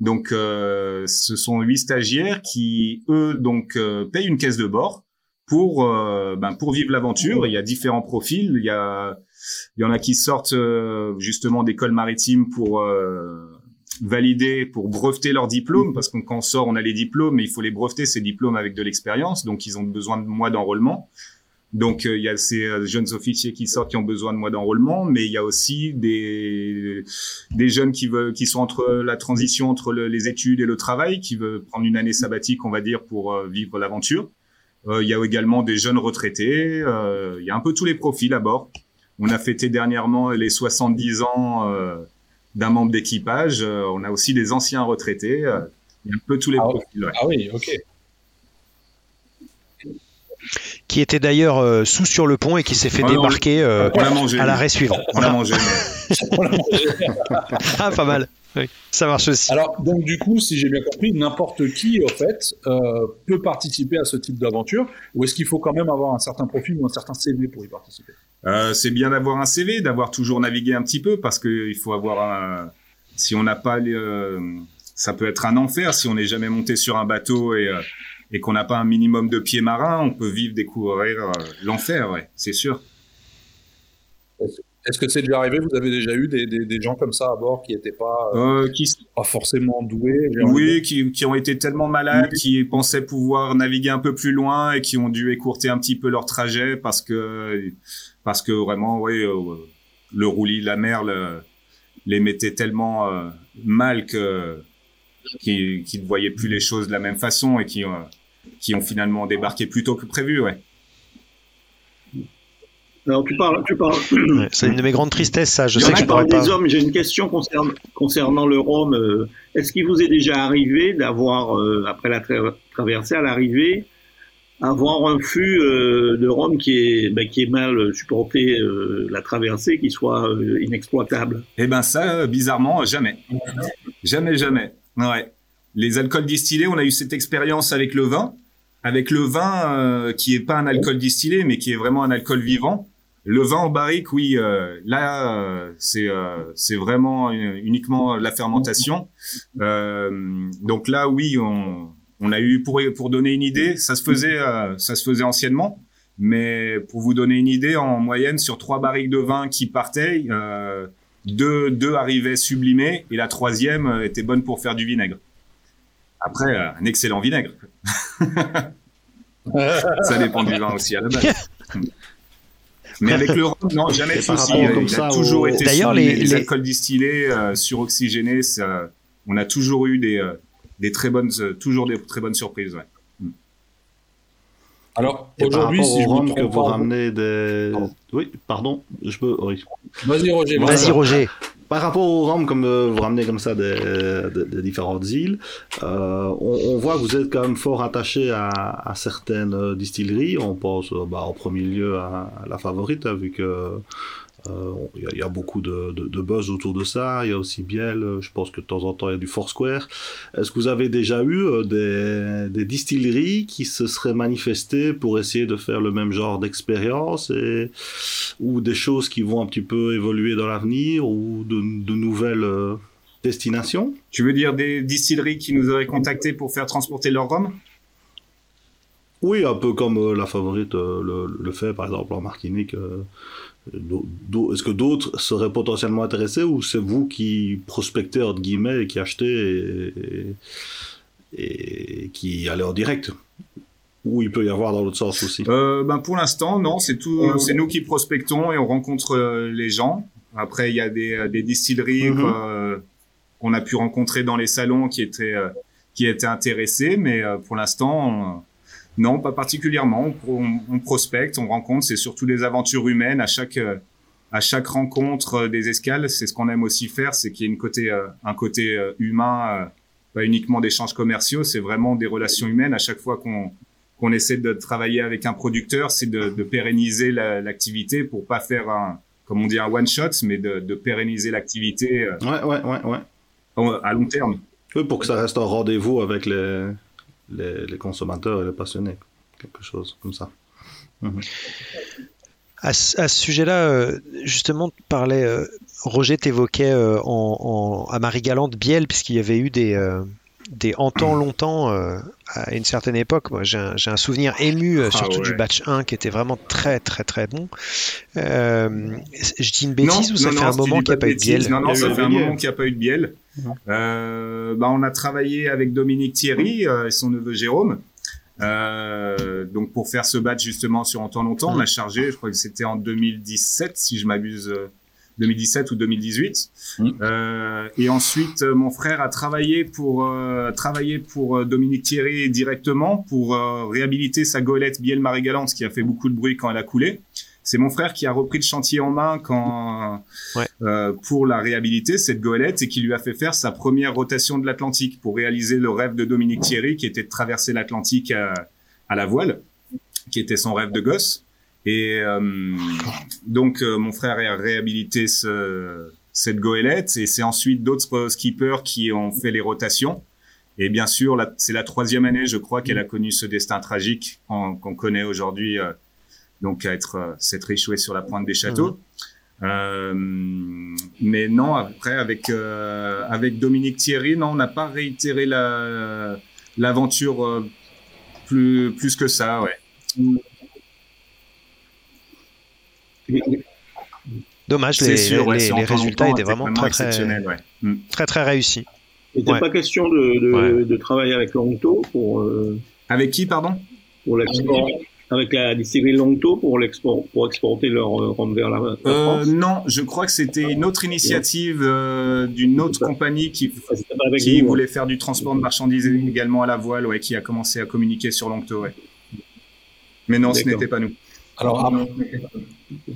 Donc, ce sont huit stagiaires qui, eux, donc payent une caisse de bord pour ben, pour vivre l'aventure. Il y a différents profils. Il y a il y en a qui sortent justement d'école maritime pour valider, pour breveter leur diplôme, parce que quand on sort, on a les diplômes, mais il faut les breveter ces diplômes avec de l'expérience. Donc, ils ont besoin de mois d'enrôlement. Donc euh, il y a ces euh, jeunes officiers qui sortent qui ont besoin de mois d'enrôlement, mais il y a aussi des des jeunes qui veulent qui sont entre la transition entre les études et le travail, qui veulent prendre une année sabbatique, on va dire, pour euh, vivre l'aventure. il y a également des jeunes retraités. il y a un peu tous les profils à bord. On a fêté dernièrement les 70 ans d'un membre d'équipage. on a aussi des anciens retraités. il y a un peu tous les ah profils. Ah oui, ok qui était d'ailleurs euh, sous sur le pont et qui s'est fait débarquer euh, à l'arrêt suivant. On a mangé. ah, pas mal. ça marche aussi. Alors, donc du coup, si j'ai bien compris, n'importe qui, en fait, euh, peut participer à ce type d'aventure, ou est-ce qu'il faut quand même avoir un certain profil ou un certain CV pour y participer? C'est bien d'avoir un CV, d'avoir toujours navigué un petit peu, parce qu'il faut avoir un... Si on n'a pas... Les, ça peut être un enfer si on n'est jamais monté sur un bateau et et qu'on n'a pas un minimum de pieds marins, on peut vivre, découvrir euh, l'enfer, ouais, c'est sûr. Est-ce que c'est déjà arrivé? Vous avez déjà eu des, des, gens comme ça à bord qui n'étaient pas, euh, qui... pas forcément doués Oui, qui, qui, ont été tellement malades, qui pensaient pouvoir naviguer un peu plus loin et qui ont dû écourter un petit peu leur trajet parce que, parce que vraiment, oui, euh, le roulis, la mer les mettait tellement mal que qui, qui ne voyaient plus les choses de la même façon et qui, qui ont finalement débarqué plus tôt que prévu, ouais. Alors tu parles, tu parles. c'est une de mes grandes tristesses, ça. Je sais que je parle des hommes. J'ai une question concernant, concernant le Rhum. Euh, est-ce qu'il vous est déjà arrivé d'avoir, euh, après la traversée, à l'arrivée, avoir un fût euh, de Rhum qui est, ben, qui est mal supporté la traversée, qui soit inexploitable? Eh ben ça, bizarrement, jamais, jamais, jamais. Ouais les alcools distillés, on a eu cette expérience avec le vin, avec le vin euh, qui est pas un alcool distillé, mais qui est vraiment un alcool vivant. Le vin en barrique, oui, euh, là euh, c'est c'est vraiment uniquement la fermentation. donc là, oui, on, on a eu pour pour donner une idée, ça se faisait ça se faisait anciennement, mais pour vous donner une idée, en moyenne sur trois barriques de vin qui partaient, deux deux arrivaient sublimées et la troisième était bonne pour faire du vinaigre. Après, euh, un excellent vinaigre. ça dépend du vin aussi à la base. Mais avec le rhum, non, jamais de souci. Il a toujours été D'ailleurs, les, les, alcools distillés, euh, suroxygénés, ça, on a toujours eu des, euh, des très bonnes, toujours des très bonnes surprises. Ouais. Alors aujourd'hui, si je rhum que vous ramenez des, oui, pardon, je peux, oui. Vas-y Roger. Vas-y Roger. Par rapport au rhum, comme euh, vous ramenez comme ça des, différentes îles, euh, on, voit que vous êtes quand même fort attaché à, certaines euh, distilleries. On pense bah, en premier lieu à, la favorite, hein, vu que euh, il y, a beaucoup de, de, buzz autour de ça. Il y a aussi Biel. Euh, je pense que de temps en temps il y a du Foursquare. Est-ce que vous avez déjà eu euh, des, des, distilleries qui se seraient manifestées pour essayer de faire le même genre d'expérience et ou des choses qui vont un petit peu évoluer dans l'avenir ou de, de nouvelles destinations? Tu veux dire des distilleries qui nous auraient contactés pour faire transporter leur rhum? Oui, un peu comme la favorite le, le, fait, par exemple en Martinique. Est-ce que d'autres seraient potentiellement intéressés ou c'est vous qui prospectez, entre guillemets, et qui achetez et, qui allez en direct? Ou il peut y avoir dans l'autre sens aussi? Euh, ben Pour l'instant, non, c'est tout, c'est nous qui prospectons et on rencontre euh, les gens. Après, il y a des, des distilleries mm-hmm. qu'on a pu rencontrer dans les salons qui étaient qui étaient intéressés, mais pour l'instant, non, pas particulièrement. On, on, prospecte, on rencontre. C'est surtout des aventures humaines à chaque à chaque rencontre des escales. C'est ce qu'on aime aussi faire, c'est qu'il y ait une côté un côté humain pas uniquement d'échanges commerciaux, c'est vraiment des relations humaines. À chaque fois qu'on qu'on essaie de travailler avec un producteur, c'est de, de, pérenniser l'activité pour pas faire un, comme on dit, un one shot, mais de, de pérenniser l'activité. Euh, ouais, ouais, ouais, ouais. À long terme. Oui, pour que ça reste un rendez-vous avec les, les, consommateurs et les passionnés, quelque chose comme ça. Mhm. À, ce sujet-là, euh, justement, tu parlais, euh, Roger t'évoquait en, en, à Marie-Galante Biel, puisqu'il y avait eu des, des en temps longtemps euh, à une certaine époque. Moi, j'ai un, souvenir ému, euh, ah surtout du batch 1 qui était vraiment très très très bon. Euh, je dis une bêtise ou ça fait un moment qu'il n'y a pas eu de biel Non, non, ça fait un moment qu'il n'y a pas eu de biel. bah, on a travaillé avec Dominique Thierry et son neveu Jérôme. donc pour faire ce batch justement sur en temps longtemps, on a chargé, je crois que c'était en 2017 si je m'abuse 2017 ou 2018. Mmh. Euh, et ensuite, euh, mon frère a travaillé pour euh, travailler pour euh, Dominique Thierry directement pour réhabiliter sa goélette Biel Marie Galante, qui a fait beaucoup de bruit quand elle a coulé. C'est mon frère qui a repris le chantier en main quand ouais. pour la réhabiliter cette goélette et qui lui a fait faire sa première rotation de l'Atlantique pour réaliser le rêve de Dominique Thierry, qui était de traverser l'Atlantique à, à la voile, qui était son rêve de gosse. Et euh, donc euh, mon frère a réhabilité ce, cette goélette et c'est ensuite d'autres skippers qui ont fait les rotations. Et bien sûr, c'est la troisième année, je crois, qu'elle a connu ce destin tragique qu'on connaît aujourd'hui, euh, donc à être euh, s'être échoué sur la pointe des châteaux. Mmh. Euh, mais non, après avec avec Dominique Thierry, non, on n'a pas réitéré la l'aventure plus plus que ça, ouais. Dommage, les, résultats étaient vraiment très très, mm. très, très réussis. Il n'était pas question de, de, travailler avec Longto pour. Euh, avec qui, pardon? Pour l'export. Avec la distillerie Longto pour, l'export, pour exporter leur euh, rhum vers la, euh, France Non, je crois que c'était une autre initiative d'une autre compagnie qui, qui voulait faire du transport de marchandises également à la voile, ouais, qui a commencé à communiquer sur Longto. Ouais. Mais non, ce n'était pas nous. Alors,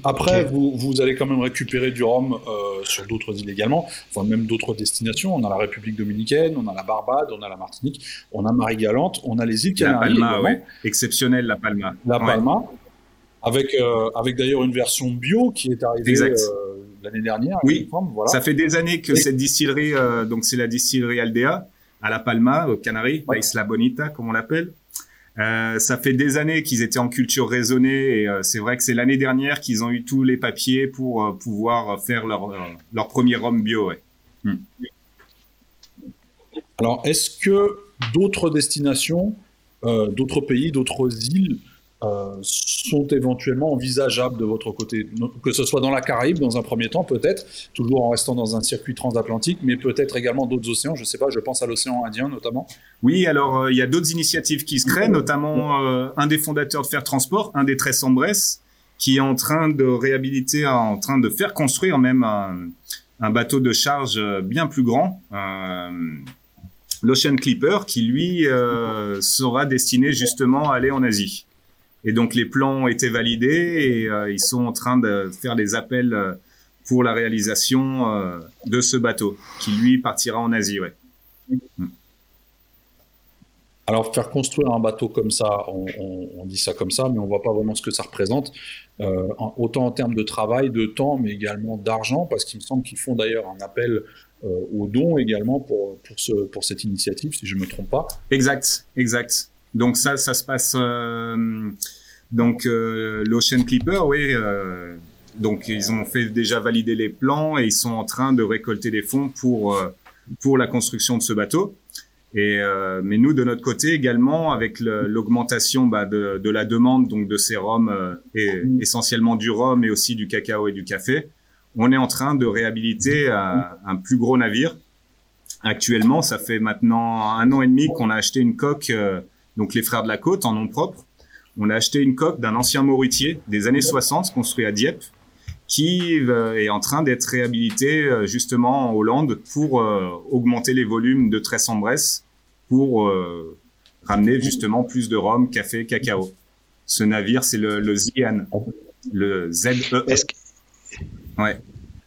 après, vous, vous, allez quand même récupérer du rhum euh, sur d'autres îles également, enfin même d'autres destinations. On a la République dominicaine, on a la Barbade, on a la Martinique, on a Marie-Galante, on a les îles Canaries. La Palma, ouais. Exceptionnel, la Palma. La Palma, avec, euh, avec d'ailleurs une version bio qui est arrivée euh, l'année dernière. Oui, voilà. ça fait des années que cette distillerie, donc c'est la distillerie Aldea, à La Palma, aux Canaries, la Isla Bonita, comme on l'appelle. Euh, ça fait des années qu'ils étaient en culture raisonnée et euh, c'est vrai que c'est l'année dernière qu'ils ont eu tous les papiers pour euh, pouvoir faire leur, leur premier rhum bio. Hmm. Alors, est-ce que d'autres destinations, d'autres pays, d'autres îles euh, sont éventuellement envisageables de votre côté, que ce soit dans la Caraïbe dans un premier temps peut-être, toujours en restant dans un circuit transatlantique, mais peut-être également d'autres océans, je ne sais pas, je pense à l'océan Indien notamment. Oui, alors euh, il y a d'autres initiatives qui se créent, notamment euh, un des fondateurs de Faire Transport, un des Tres Bresse, qui est en train de réhabiliter, en train de faire construire même un bateau de charge bien plus grand. L'Ocean Clipper, qui lui sera destiné justement à aller en Asie. Et donc les plans ont été validés et euh, ils sont en train de faire des appels euh, pour la réalisation euh, de ce bateau qui lui partira en Asie. Ouais. Mm. Alors faire construire un bateau comme ça, on, dit ça comme ça, mais on voit pas vraiment ce que ça représente, autant en termes de travail, de temps, mais également d'argent, parce qu'il me semble qu'ils font d'ailleurs un appel aux dons également pour, pour, ce, pour cette initiative, si je me trompe pas. Exact, exact. Donc ça, ça se passe. Euh, donc euh, l'Ocean Clipper, oui. Euh, donc ils ont fait déjà valider les plans et ils sont en train de récolter des fonds pour pour la construction de ce bateau. Et mais nous de notre côté également avec l'augmentation bah, de, de, la demande donc de ces rhums et essentiellement du rhum et aussi du cacao et du café, on est en train de réhabiliter un, un plus gros navire. Actuellement, ça fait maintenant un an et demi qu'on a acheté une coque donc les frères de la côte en nom propre. On a acheté une coque d'un ancien moritier des années 60 construit à Dieppe qui est en train d'être réhabilité justement en Hollande pour augmenter les volumes de Tresse en Bresse pour ramener justement plus de rhum, café, cacao. Ce navire, c'est le, le Zian, le ZE. Ouais.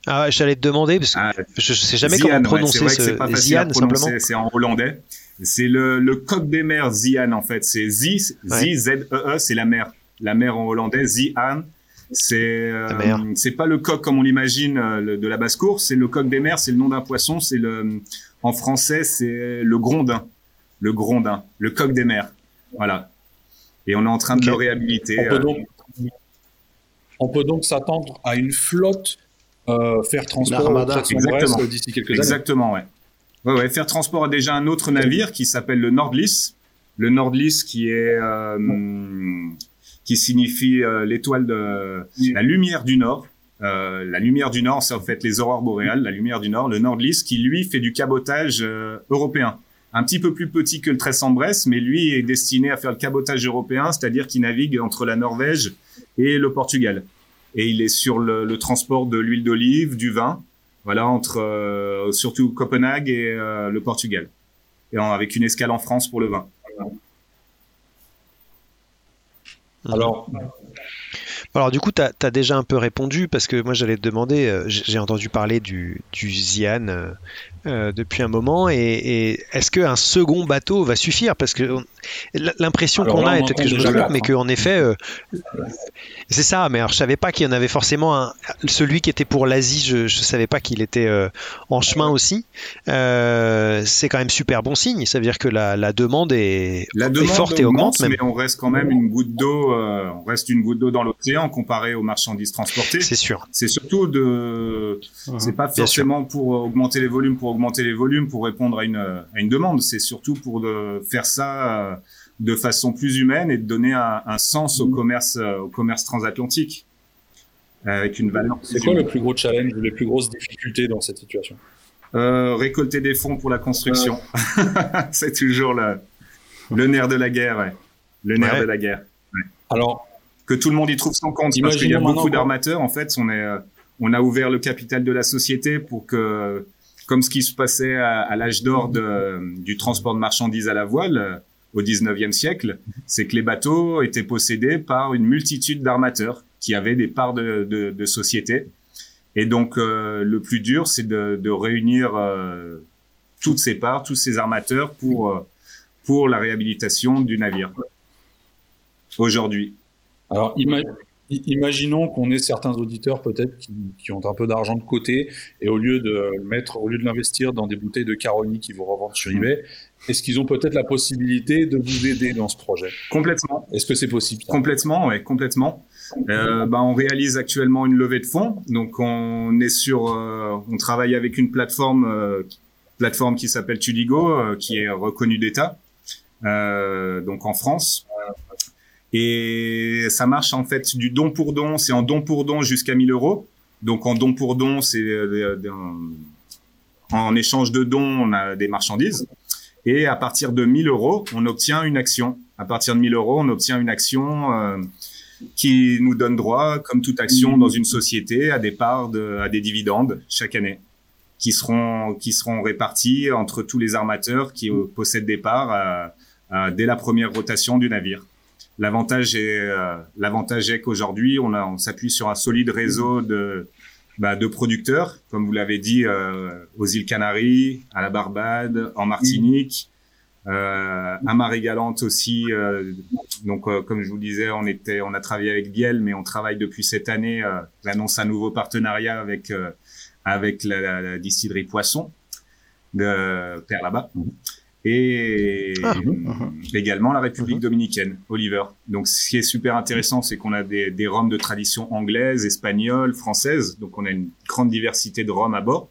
Ah, j'allais te demander parce que ah, je, ne sais jamais comment prononcer ce Zian simplement. C'est en hollandais. C'est le, le coq des mers Zian en fait. C'est Z, Z, Z, E, E, c'est la mer. La mer en hollandais, Zian. C'est euh, c'est pas le coq comme on l'imagine euh, de la basse cour. C'est le coq des mers. C'est le nom d'un poisson. C'est le en français, c'est le grondin, le grondin, le coq des mers. Voilà. Et on est en train de le réhabiliter. On peut donc, on peut donc s'attendre à une flotte euh, faire transport d'ici quelques années. Exactement, ouais. Ouais, ouais. Faire transport a déjà un autre navire qui s'appelle le Nordlis. Le Nordlis qui est euh, qui signifie euh, l'étoile de la lumière du Nord. Euh, la lumière du Nord, c'est en fait les aurores boréales. La lumière du Nord, le Nordlis, qui lui fait du cabotage européen un petit peu plus petit que le Tresse-en-Bresse, mais lui est destiné à faire le cabotage européen, c'est-à-dire qu'il navigue entre la Norvège et le Portugal et il est sur le, le transport de l'huile d'olive, du vin, voilà entre euh, surtout Copenhague et euh, le Portugal, et avec une escale en France pour le vin. Alors, alors du coup, tu as, déjà un peu répondu parce que moi j'allais te demander, euh, j'ai entendu parler du, du Zian depuis un moment. Et, est-ce qu'un second bateau va suffire? Parce que l'impression qu'on a, est peut-être que je me trompe, mais qu'en effet, euh, c'est ça. Mais alors, je savais pas qu'il y en avait forcément un. Celui qui était pour l'Asie, je, ne savais pas qu'il était euh, en chemin aussi. c'est quand même super bon signe. Ça veut dire que la, demande est, la demande forte et augmente. Mais on reste quand même une goutte d'eau. on reste une goutte d'eau dans l'océan comparé aux marchandises transportées. C'est sûr. C'est surtout de. C'est pas forcément pour augmenter les volumes pour augmenter les volumes pour répondre à une, à une demande. C'est surtout pour de, faire ça euh, de façon plus humaine et de donner un, un sens au mmh. commerce, euh, au commerce transatlantique avec une valeur. C'est quoi le plus gros challenge ou les plus grosses difficultés dans cette situation? Euh, Récolter des fonds pour la construction. c'est toujours le, le nerf de la guerre. Ouais. Le nerf de la guerre. Alors que tout le monde y trouve son compte. Parce qu'il y a beaucoup d'armateurs. En fait, on est, on a ouvert le capital de la société pour que comme ce qui se passait à, l'âge d'or du transport de marchandises à la voile euh, au 19e siècle, c'est que les bateaux étaient possédés par une multitude d'armateurs qui avaient des parts de, de, société. Et donc, euh, le plus dur, c'est de, réunir euh, toutes ces parts, tous ces armateurs pour, pour la réhabilitation du navire. Aujourd'hui. Alors, Imaginons qu'on ait certains auditeurs peut-être qui, ont un peu d'argent de côté et au lieu de le mettre, au lieu de l'investir dans des bouteilles de Caroni qui vont revendre sur eBay, est-ce qu'ils ont peut-être la possibilité de vous aider dans ce projet? Complètement. Est-ce que c'est possible? Complètement, oui, complètement. Euh, bah, on réalise actuellement une levée de fonds, donc on est sur, euh, on travaille avec une plateforme, euh, plateforme qui s'appelle Tudigo, euh, qui est reconnue d'État, donc en France. Et ça marche en fait du don pour don, c'est en don pour don jusqu'à 1000 euros. Donc en don pour don, c'est euh, en échange de dons, on a des marchandises. Et à partir de 1000 euros, on obtient une action. À partir de 1000 euros, on obtient une action euh, qui nous donne droit, comme toute action dans une société, à des parts, de, à des dividendes chaque année, qui seront qui seront répartis entre tous les armateurs qui possèdent des parts dès la première rotation du navire. L'avantage est, euh, l'avantage est qu'aujourd'hui, on, on s'appuie sur un solide réseau de, bah, de producteurs, comme vous l'avez dit, euh, aux îles Canaries, à la Barbade, en Martinique, euh, à Marie-Galante aussi. Euh, donc, euh, comme je vous disais, on était, on a travaillé avec Biel, mais on travaille depuis cette année. L'annonce un nouveau partenariat avec avec la, la, distillerie Poisson de Père là-bas et ah. également la République uh-huh. dominicaine, Oliver. Donc, ce qui est super intéressant, c'est qu'on a des, des rhums de tradition anglaise, espagnole, française. Donc, on a une grande diversité de rhums à bord,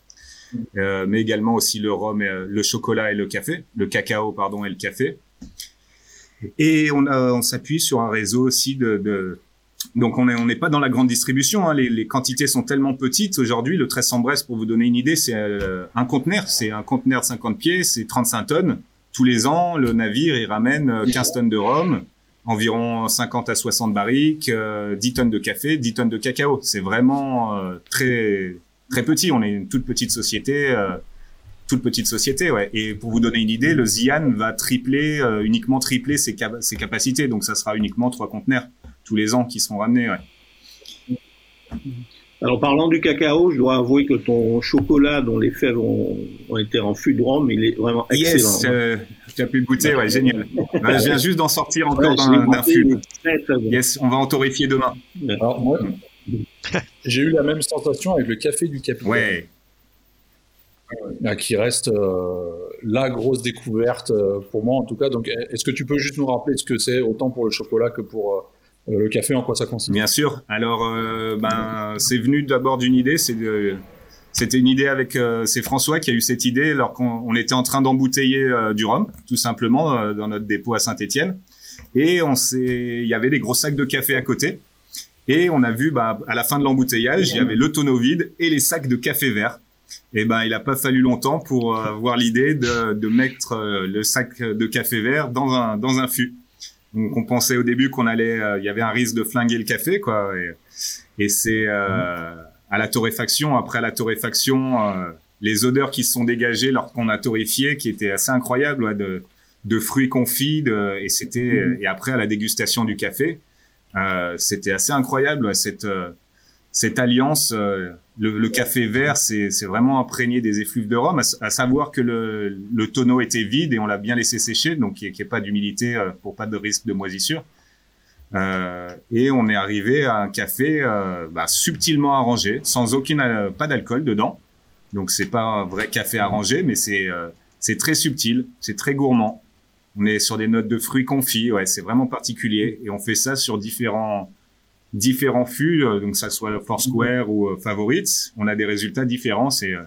euh, mais également aussi le rhum, euh, le chocolat et le café, le cacao, pardon, et le café. Et on, on s'appuie sur un réseau aussi de, de donc on n'est on pas dans la grande distribution. Hein. Les, les, quantités sont tellement petites aujourd'hui. Le 1300 Brest, pour vous donner une idée, c'est euh, un conteneur. C'est un conteneur de 50 pieds, c'est 35 tonnes. Tous les ans, le navire il ramène 15 euh, tonnes de rhum environ 50 à 60 barriques, 10 tonnes de café, 10 tonnes de cacao. C'est vraiment très très petit. On est une toute petite société toute petite société, ouais. Et pour vous donner une idée, le Zian va tripler, euh, uniquement tripler ses, ses, capacités. Donc, ça sera uniquement trois conteneurs tous les ans qui seront ramenés, ouais. Alors, parlant du cacao, je dois avouer que ton chocolat dont les fèves ont, été en fût de rhum, il est vraiment excellent. Yes, euh, tu as pu le goûter, ouais, génial. je viens juste d'en sortir encore d'un fût. Yes, on va en torréfier demain. Alors, moi, j'ai eu la même sensation avec le café du capitaine. Ouais. Euh, qui reste euh, la grosse découverte euh, pour moi en tout cas. Donc, est-ce que tu peux juste nous rappeler ce que c'est autant pour le chocolat que pour le café, en quoi ça consiste Bien sûr. Alors, ben, c'est venu d'abord d'une idée. C'est c'était une idée avec c'est François qui a eu cette idée alors qu'on était en train d'embouteiller du rhum, tout simplement dans notre dépôt à Saint-Étienne. Et on s'est, il y avait des gros sacs de café à côté. Et on a vu, bah, à la fin de l'embouteillage, il y avait le tonneau vide et les sacs de café vert. Et ben, il a pas fallu longtemps pour euh, avoir l'idée de, de mettre euh, le sac de café vert dans un dans un fût. Donc, on pensait au début qu'on allait, euh, il y avait un risque de flinguer le café, quoi. Et, et c'est à la torréfaction, après la torréfaction, les odeurs qui se sont dégagées lorsqu'on a torréfié, qui étaient assez incroyables, de de fruits confits, de, et c'était et après à la dégustation du café, c'était assez incroyable cette cette alliance le, café vert, c'est vraiment imprégné des effluves de rhum, à, savoir que le, tonneau était vide et on l'a bien laissé sécher, donc il n'y ait pas d'humidité euh, pour pas de risque de moisissure. Euh, et on est arrivé à un café euh, bah, subtilement arrangé, sans aucune pas d'alcool dedans. Donc c'est pas un vrai café arrangé, mais c'est c'est très subtil, c'est très gourmand. On est sur des notes de fruits confits, ouais, c'est vraiment particulier. Et on fait ça sur différents différents fûts, euh, donc ça soit Foursquare ou euh, Favorites, on a des résultats différents et, euh,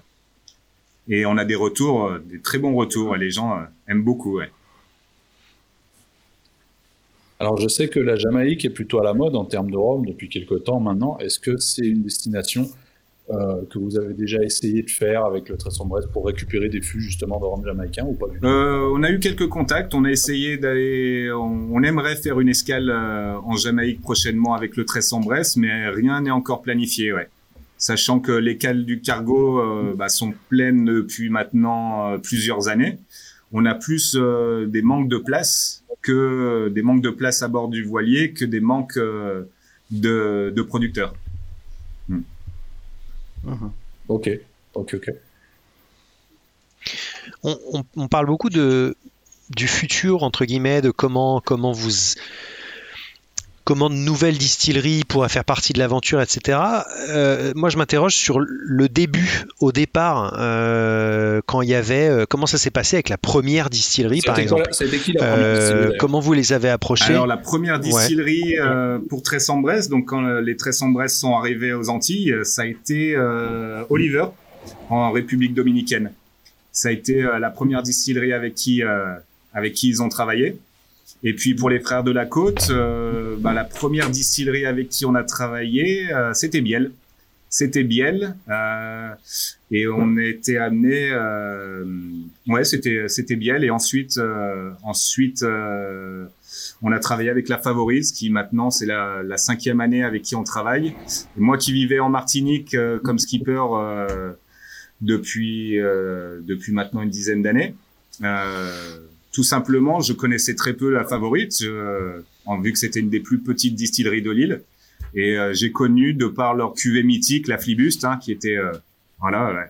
et on a des retours, des très bons retours. Les gens aiment beaucoup. Ouais. Alors je sais que la Jamaïque est plutôt à la mode en termes de rhum depuis quelques temps maintenant. Est-ce que c'est une destination euh, que vous avez déjà essayé de faire avec le Tresson-Bresse pour récupérer des fûts justement de rhum jamaïcain ou pas euh, On a eu quelques contacts, on a essayé d'aller, on, aimerait faire une escale euh, en Jamaïque prochainement avec le Tresson-Bresse, mais rien n'est encore planifié. Sachant que les cales du cargo euh, bah, sont pleines depuis maintenant plusieurs années, on a plus des manques de place que des manques de place à bord du voilier que des manques de producteurs. Mhm. Ok, ok, ok. On, parle beaucoup de, du futur, entre guillemets, de comment, comment vous comment de nouvelles distilleries pourraient faire partie de l'aventure, etc. Euh, moi, je m'interroge sur le début, au départ, euh, quand il y avait, euh, comment ça s'est passé avec la première distillerie, par exemple? comment vous les avez approchés? Alors, la première distillerie pour Tressambres, donc quand les Tressambres sont arrivés aux Antilles, ça a été Oliver, en République dominicaine. Ça a été la première distillerie avec qui, avec qui ils ont travaillé. Et puis pour les frères de la côte, euh, bah, la première distillerie avec qui on a travaillé, euh, c'était Biel. C'était Biel euh, et on était amené, euh, ouais, c'était c'était Biel et ensuite ensuite on a travaillé avec la Favorise qui maintenant c'est la, la, cinquième année avec qui on travaille. Moi qui vivais en Martinique comme skipper depuis depuis maintenant une dizaine d'années. Euh, tout simplement, je connaissais très peu la favorite, euh, en vu que c'était une des plus petites distilleries de l'île. Et euh, j'ai connu, de par leur cuvée mythique, la Flibuste, hein, qui était, euh, voilà,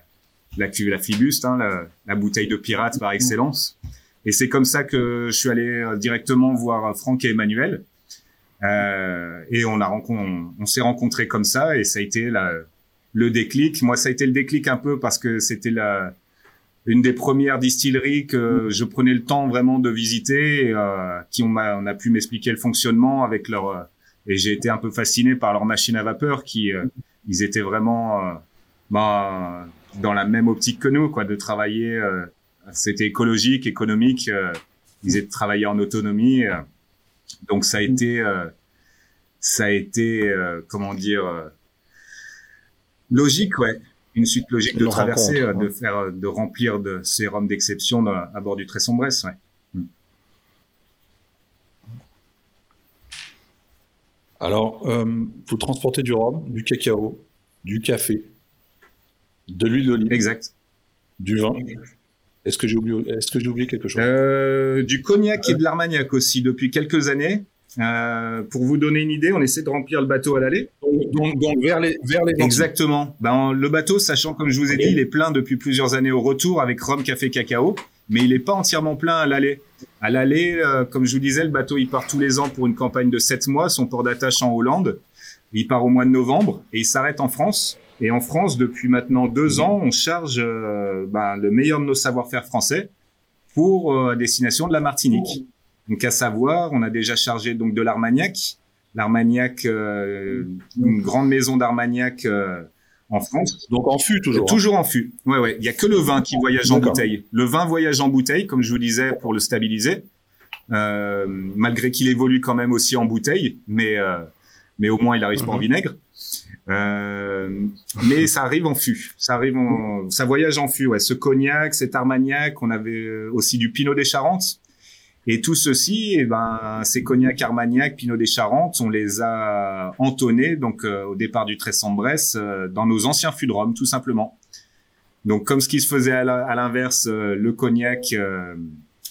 la, cuvée, la Flibuste, hein, la, bouteille de pirate par excellence. Et c'est comme ça que je suis allé directement voir Franck et Emmanuel. et on a on, on s'est rencontrés comme ça, et ça a été la, le déclic. Moi, ça a été le déclic un peu parce que c'était la une des premières distilleries que je prenais le temps vraiment de visiter, et, euh, qui on a, on a pu m'expliquer le fonctionnement avec leur euh, et j'ai été un peu fasciné par leur machine à vapeur qui euh, ils étaient vraiment euh, bah, dans la même optique que nous quoi de travailler c'était écologique économique ils étaient travaillés en autonomie donc ça a été ça a été comment dire logique ouais une suite logique de traverser, euh, de faire, euh, de remplir de sérum d'exception à bord du Tresson Bresse. Ouais. Hmm. Alors, vous transportez du rhum, du cacao, du café, de l'huile d'olive. Exact. Du vin. Est-ce que j'ai oublié, est-ce que j'ai oublié quelque chose? Euh, Du cognac et de l'armagnac aussi depuis quelques années. Euh, pour vous donner une idée, on essaie de remplir le bateau à l'aller. Donc, donc, vers les vers les Exactement. Ben, le bateau, sachant comme je vous ai dit, il est plein depuis plusieurs années au retour avec rhum, café, cacao, mais il n'est pas entièrement plein à l'aller. À l'aller, euh, comme je vous disais, le bateau il part tous les ans pour une campagne de 7 mois. Son port d'attache en Hollande. Il part au mois de novembre et il s'arrête en France. Et en France, depuis maintenant deux ans, on charge euh, ben, le meilleur de nos savoir-faire français pour euh, destination de la Martinique. Donc à savoir, on a déjà chargé donc de l'Armagnac, l'Armagnac, euh, une grande maison d'Armagnac euh, en France. Donc en fût toujours. Hein. Toujours en fût. Ouais ouais. Il y a que le vin qui voyage en bouteille. Le vin voyage en bouteille, comme je vous disais, pour le stabiliser. Euh, malgré qu'il évolue quand même aussi en bouteille, mais mais au moins il arrive pas en mhm. vinaigre. Mais ça arrive en fût. Ça arrive en, ça voyage en fût. Ouais. Ce cognac, cet armagnac, on avait aussi du Pinot des Charentes. Et tout ceci, eh ben, ces cognac, armagnac, Pinot des Charentes, on les a entonnés donc euh, au départ du Tressan-Bresse dans nos anciens fûts de Rome, tout simplement. Donc comme ce qui se faisait à l'inverse, le cognac,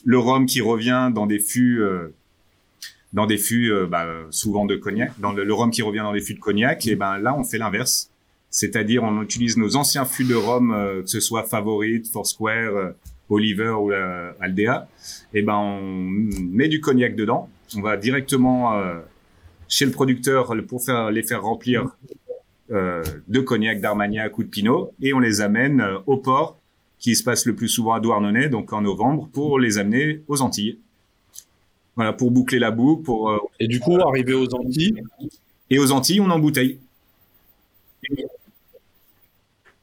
le rhum qui revient dans des fûts dans des fûts euh, bah, souvent de cognac, dans le, rhum qui revient dans des fûts de cognac, et ben là on fait l'inverse, c'est-à-dire on utilise nos anciens fûts de rhum, euh, que ce soit Favorite, Foursquare, euh, Oliver ou Aldea, et ben on met du cognac dedans, on va directement chez le producteur pour faire les faire remplir de cognac, d'Armagnac ou de Pinot, et on les amène au port qui se passe le plus souvent à Douarnenez, donc en novembre, pour les amener aux Antilles. Voilà, pour boucler la boucle. Pour, euh, et du coup, arriver aux Antilles? Et aux Antilles, on embouteille.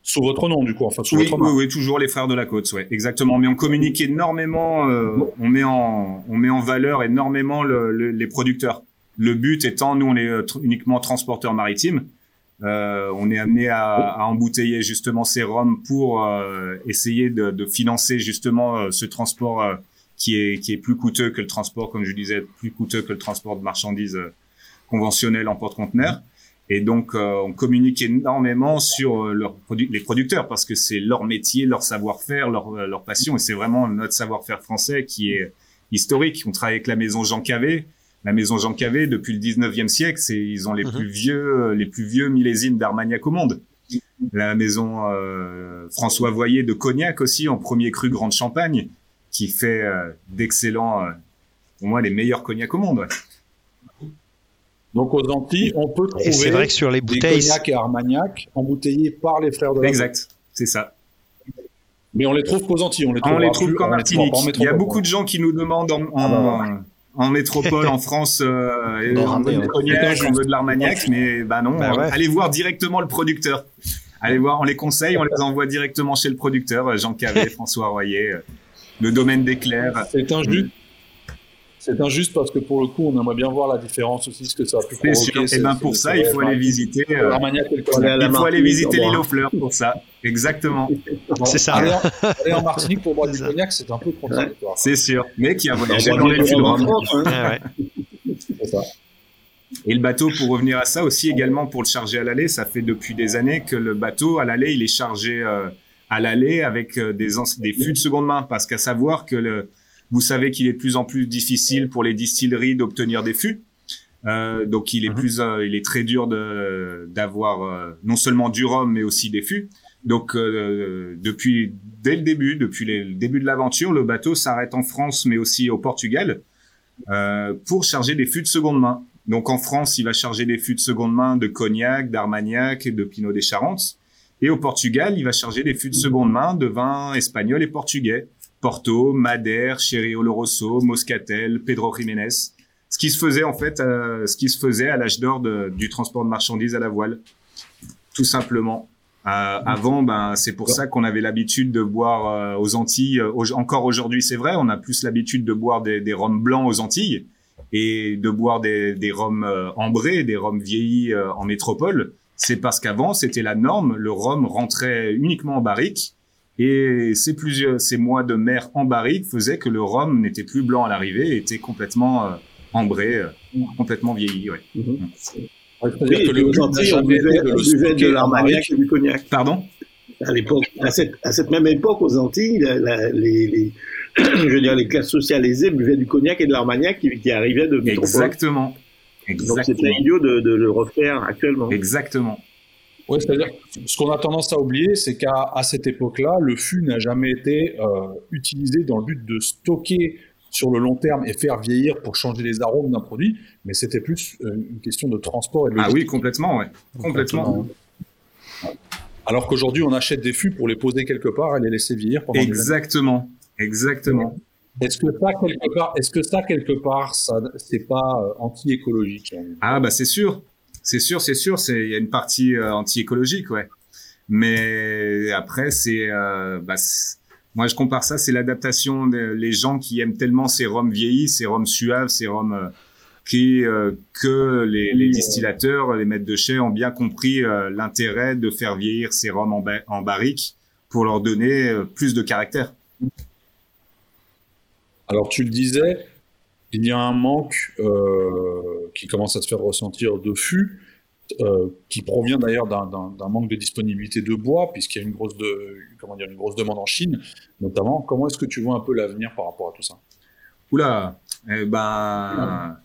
Sous votre nom, du coup, enfin, sous oui, votre oui, oui, toujours les frères de la côte, ouais, exactement. Mais on communique énormément, euh, on met en, on met en valeur énormément les producteurs. Le but étant, nous, on est euh, uniquement transporteurs maritimes. on est amené à, embouteiller justement ces rhums pour essayer de, de, financer justement ce transport qui est qui est plus coûteux que le transport, comme je disais, plus coûteux que le transport de marchandises euh, conventionnel en porte-conteneurs. Et donc, euh, on communique énormément sur euh, leurs les producteurs parce que c'est leur métier, leur savoir-faire, leur, leur passion. Et c'est vraiment notre savoir-faire français qui est historique. On travaille avec la maison Jean Cavé. La maison Jean Cavé, depuis le 19e siècle, c'est, ils ont les mhm. plus vieux, les plus vieux millésimes d'Armagnac au monde. La maison François Voyer de Cognac aussi, en premier cru Grande Champagne qui fait euh, d'excellents, euh, pour moi, les meilleurs cognacs au monde. Donc aux Antilles, on peut trouver c'est vrai que sur les bouteilles, des cognacs et armagnac embouteillés par les frères de la Exact, c'est ça. Mais on les trouve qu'aux Antilles, on les trouve, on les trouve qu'en Martinique. Il y a beaucoup de gens qui nous demandent en, ah bah en, métropole, en France, euh, on veut du cognac, on veut de l'armagnac, mais bah non, bah allez voir directement le producteur. Allez voir, on les conseille, on les envoie directement chez le producteur, Jean Cavé, François Royer le domaine d'éclair. C'est injuste. C'est injuste parce que pour le coup, on aimerait bien voir la différence aussi, ce que ça a pu provoquer. Et ben pour ça, il faut aller visiter. Euh, il faut aller visiter l'île aux fleurs pour ça. Exactement. c'est ça. Aller, en Martinique pour boire du cognac, c'est un peu contradictoire. C'est sûr. Mais qui a voyagé dans les films. C'est ça. Et le bateau, pour revenir à ça aussi également pour le charger à l'aller, ça fait depuis des années que le bateau à l'aller, il est chargé. Euh, à l'aller avec euh, des, des fûts de seconde main, parce qu'à savoir que le, vous savez qu'il est de plus en plus difficile pour les distilleries d'obtenir des fûts. Euh, donc il est mhm. plus, euh, il est très dur de d'avoir euh, non seulement du rhum mais aussi des fûts. Donc depuis dès le début, depuis le début de l'aventure, le bateau s'arrête en France mais aussi au Portugal pour charger des fûts de seconde main. Donc en France, il va charger des fûts de seconde main de cognac, d'armagnac, de pinot des Charentes. Et au Portugal, il va charger des fûts de seconde main de vins espagnols et portugais. Porto, Madère, Cherry Oloroso, Moscatel, Pedro Jiménez. Ce qui se faisait en fait, euh, ce qui se faisait à l'âge d'or du transport de marchandises à la voile, tout simplement. Euh, avant, ben c'est pour ça qu'on avait l'habitude de boire euh, aux Antilles. encore aujourd'hui, c'est vrai, on a plus l'habitude de boire des, des blancs aux Antilles et de boire des, des ambrés, des rhums vieillis en métropole c'est parce qu'avant, c'était la norme. Le rhum rentrait uniquement en barrique. Et ces plusieurs, ces mois de mer en barrique faisaient que le rhum n'était plus blanc à l'arrivée, était complètement euh, ambré, complètement vieilli. Ouais. Mm-hmm. oui, que le Antilles, on buvait, de l'armagnac et du cognac. Pardon? À l'époque, à cette, à cette, même époque aux Antilles, les, les, je veux dire, les classes sociales aisées buvaient du cognac et de l'armagnac qui, qui arrivait de Exactement. Exactement. Donc c'était idiot de, de, le refaire actuellement. Exactement. Oui, c'est-à-dire, ce qu'on a tendance à oublier, c'est qu'à à cette époque-là, le fût n'a jamais été euh, utilisé dans le but de stocker sur le long terme et faire vieillir pour changer les arômes d'un produit, mais c'était plus euh, une question de transport et de Ah oui, complètement, ouais. Complètement. Alors qu'aujourd'hui, on achète des fûts pour les poser quelque part et les laisser vieillir pendant Exactement, exactement. Est-ce que ça quelque part, est-ce que ça quelque part, ça c'est pas euh, anti-écologique Ah bah c'est sûr, c'est sûr, c'est sûr, c'est il y a une partie euh, anti-écologique, ouais. Mais après c'est, euh, bah, moi je compare ça, c'est l'adaptation des gens qui aiment tellement ces rhums vieillis, ces rhums suaves, ces rhums qui que les, les, distillateurs, les maîtres de chai ont bien compris l'intérêt de faire vieillir ces rhums en, en barrique pour leur donner plus de caractère. Alors tu le disais, il y a un manque euh, qui commence à se faire ressentir de fût, euh, qui provient d'ailleurs d'un manque de disponibilité de bois, puisqu'il y a une grosse, comment dire, une grosse demande en Chine, notamment. Comment est-ce que tu vois un peu l'avenir par rapport à tout ça? Oula, eh ben,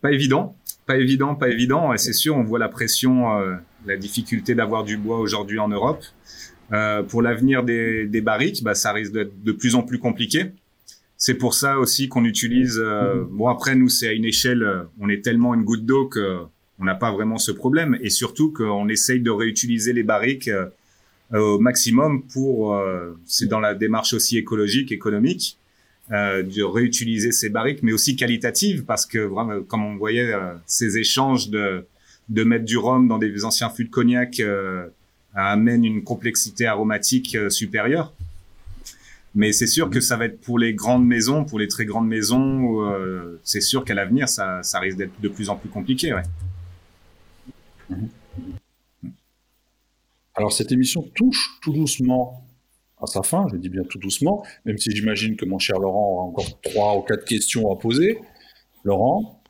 pas évident, pas évident, pas évident. Et c'est sûr, on voit la pression, euh, la difficulté d'avoir du bois aujourd'hui en Europe. Euh, pour l'avenir des, des barriques, bah, ça risque d'être de plus en plus compliqué. C'est pour ça aussi qu'on utilise. Euh, bon après nous c'est à une échelle, euh, on est tellement une goutte d'eau que on n'a pas vraiment ce problème et surtout qu'on essaye de réutiliser les barriques euh, au maximum pour. c'est dans la démarche aussi écologique, économique, de réutiliser ces barriques, mais aussi qualitatives parce que vraiment comme on voyait ces échanges de de mettre du rhum dans des anciens fûts de cognac amène une complexité aromatique supérieure. Mais c'est sûr que ça va être pour les grandes maisons, pour les très grandes maisons, euh, c'est sûr qu'à l'avenir, ça, ça risque d'être de plus en plus compliqué. Ouais. Alors cette émission touche tout doucement à sa fin, je dis bien tout doucement, même si j'imagine que mon cher Laurent aura encore trois ou quatre questions à poser. Laurent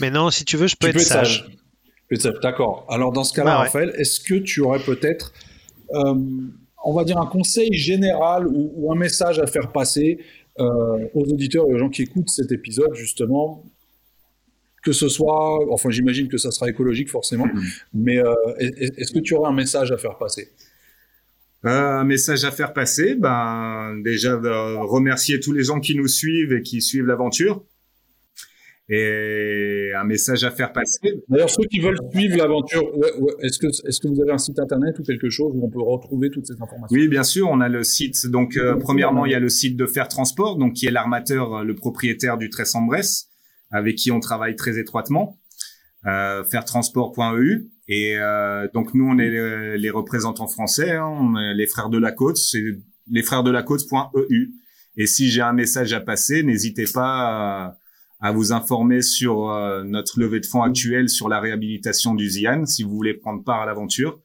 Mais non, si tu veux, je peux être, sage. D'accord. Alors dans ce cas-là, Raphaël, est-ce que tu aurais peut-être euh, on va dire, un conseil général ou, un message à faire passer euh, aux auditeurs et aux gens qui écoutent cet épisode, justement, que ce soit, enfin j'imagine que ça sera écologique forcément, mm-hmm. mais euh, est-ce que tu aurais un message à faire passer? Euh, un message à faire passer, ben déjà remercier tous les gens qui nous suivent et qui suivent l'aventure et un message à faire passer. D'ailleurs, ceux qui veulent suivre l'aventure, est-ce que, est-ce que vous avez un site internet ou quelque chose où on peut retrouver toutes ces informations? Oui, bien sûr, on a le site. Donc, euh, premièrement, il y a le site de Faire Transport, donc qui est l'armateur, euh, le propriétaire du Tresse-en-Bresse, avec qui on travaille très étroitement. Euh, fairtransport.eu et euh, donc nous on est les, représentants français, hein, on est les frères de la côte, c'est les frères de la côte.eu. Et si j'ai un message à passer, n'hésitez pas à à vous informer sur euh, notre levée de fonds actuelle sur la réhabilitation du Zian, si vous voulez prendre part à l'aventure,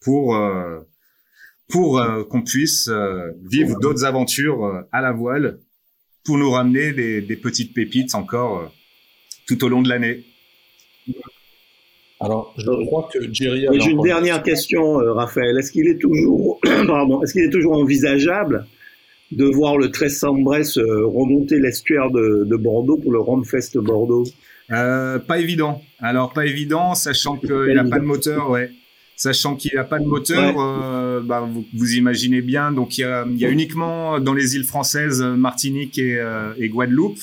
pour euh, pour euh, qu'on puisse vivre d'autres aventures à la voile, pour nous ramener des, des petites pépites encore tout au long de l'année. Alors, je crois que Jerry. J'ai une dernière question, Raphaël. Est-ce qu'il est toujours, pardon, est-ce qu'il est toujours envisageable de voir le 1300 Bresse euh, remonter l'estuaire de, de, Bordeaux pour le Romfest Bordeaux euh, Pas évident. Alors pas évident, sachant qu'il n'a pas de moteur, ouais. Sachant qu'il n'a pas de moteur, euh, bah, vous, vous, imaginez bien. Donc il y a, y a, uniquement dans les îles françaises, Martinique et, euh, et Guadeloupe,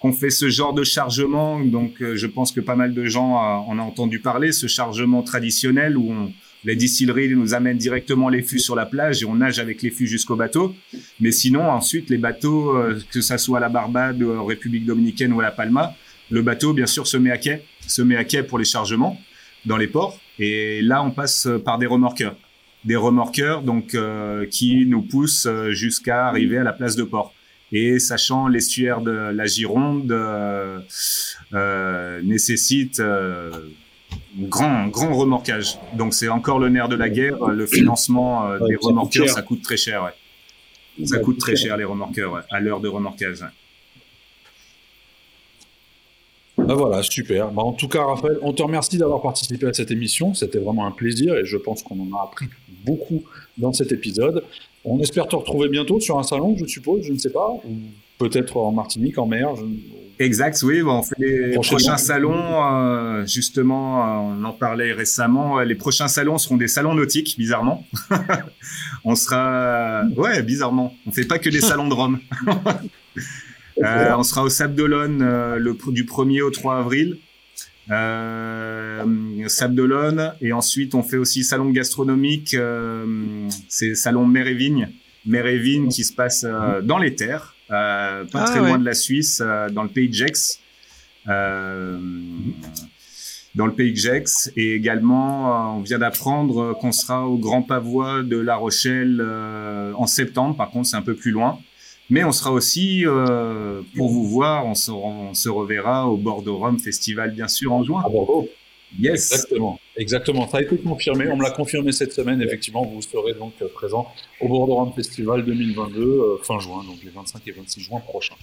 qu'on fait ce genre de chargement. Donc euh, je pense que pas mal de gens en ont entendu parler, ce chargement traditionnel où on les distilleries nous amènent directement les fûts sur la plage et on nage avec les fûts jusqu'au bateau. Mais sinon, ensuite, les bateaux, euh, que ça soit à la Barbade, en République dominicaine ou à la Palma, le bateau, bien sûr, se met à quai, se met à quai pour les chargements dans les ports. Et là, on passe par des remorqueurs, des remorqueurs donc euh, qui nous poussent euh, jusqu'à arriver à la place de port. Et sachant l'estuaire de la Gironde euh, nécessite grand, grand remorquage. Donc c'est encore le nerf de la guerre. Le financement euh, des remorqueurs, ça coûte très cher. Ça coûte très cher les remorqueurs à l'heure de remorquage. Bah voilà, super. Bah en tout cas, Raphaël, on te remercie d'avoir participé à cette émission. C'était vraiment un plaisir et je pense qu'on en a appris beaucoup dans cet épisode. On espère te retrouver bientôt sur un salon, je suppose, je ne sais pas, ou peut-être en Martinique, en mer. Exact, oui, on fait les prochains salons, euh, justement, euh, on en parlait récemment, les prochains salons seront des salons nautiques, bizarrement. on sera, ouais, bizarrement, on fait pas que des salons de Rome. Euh, on sera au Sable d'Olonne le, du 1er au 3 avril. Euh, Sable d'Olonne et ensuite on fait aussi salon gastronomique, c'est salon mer et vigne, mer et vigne qui se passe dans les terres. Euh, pas ah très loin de la Suisse, euh, dans le pays de Gex. Euh, dans le pays de Gex. Et également, on vient d'apprendre qu'on sera au Grand Pavois de La Rochelle en septembre. Par contre, c'est un peu plus loin. Mais on sera aussi, pour vous voir, on se, on se, reverra au Bordeaux Rome Festival, bien sûr, en juin. À Bordeaux. Yes. Exactement. Exactement. Ça a été confirmé. On me l'a confirmé cette semaine. Effectivement, vous serez donc présent au Bordeaux Festival 2022, euh, fin juin, donc les 25 et 26 juin prochains.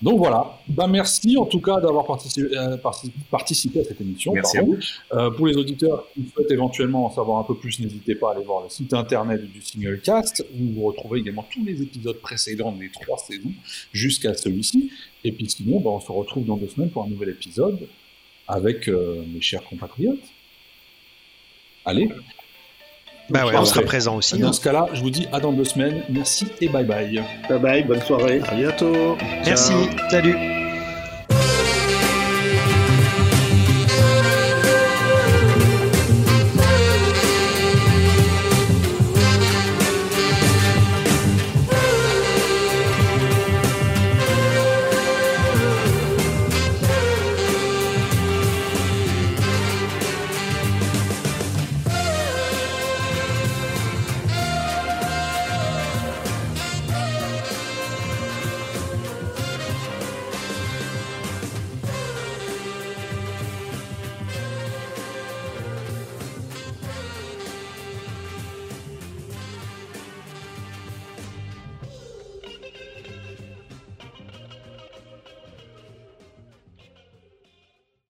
Donc voilà, bah merci en tout cas d'avoir participé, euh, participé, à cette émission. Merci à vous. Euh, pour les auditeurs qui souhaitent éventuellement en savoir un peu plus, n'hésitez pas à aller voir le site internet du Single Cast où vous retrouvez également tous les épisodes précédents des trois saisons jusqu'à celui-ci. Et puis sinon, bah, on se retrouve dans deux semaines pour un nouvel épisode avec euh, mes chers compatriotes. Allez. Bah ouais, on sera présent aussi. Dans hein. ce cas-là, je vous dis à dans deux semaines. Merci et bye bye. Bye bye, bonne soirée. À bientôt. Merci, salut.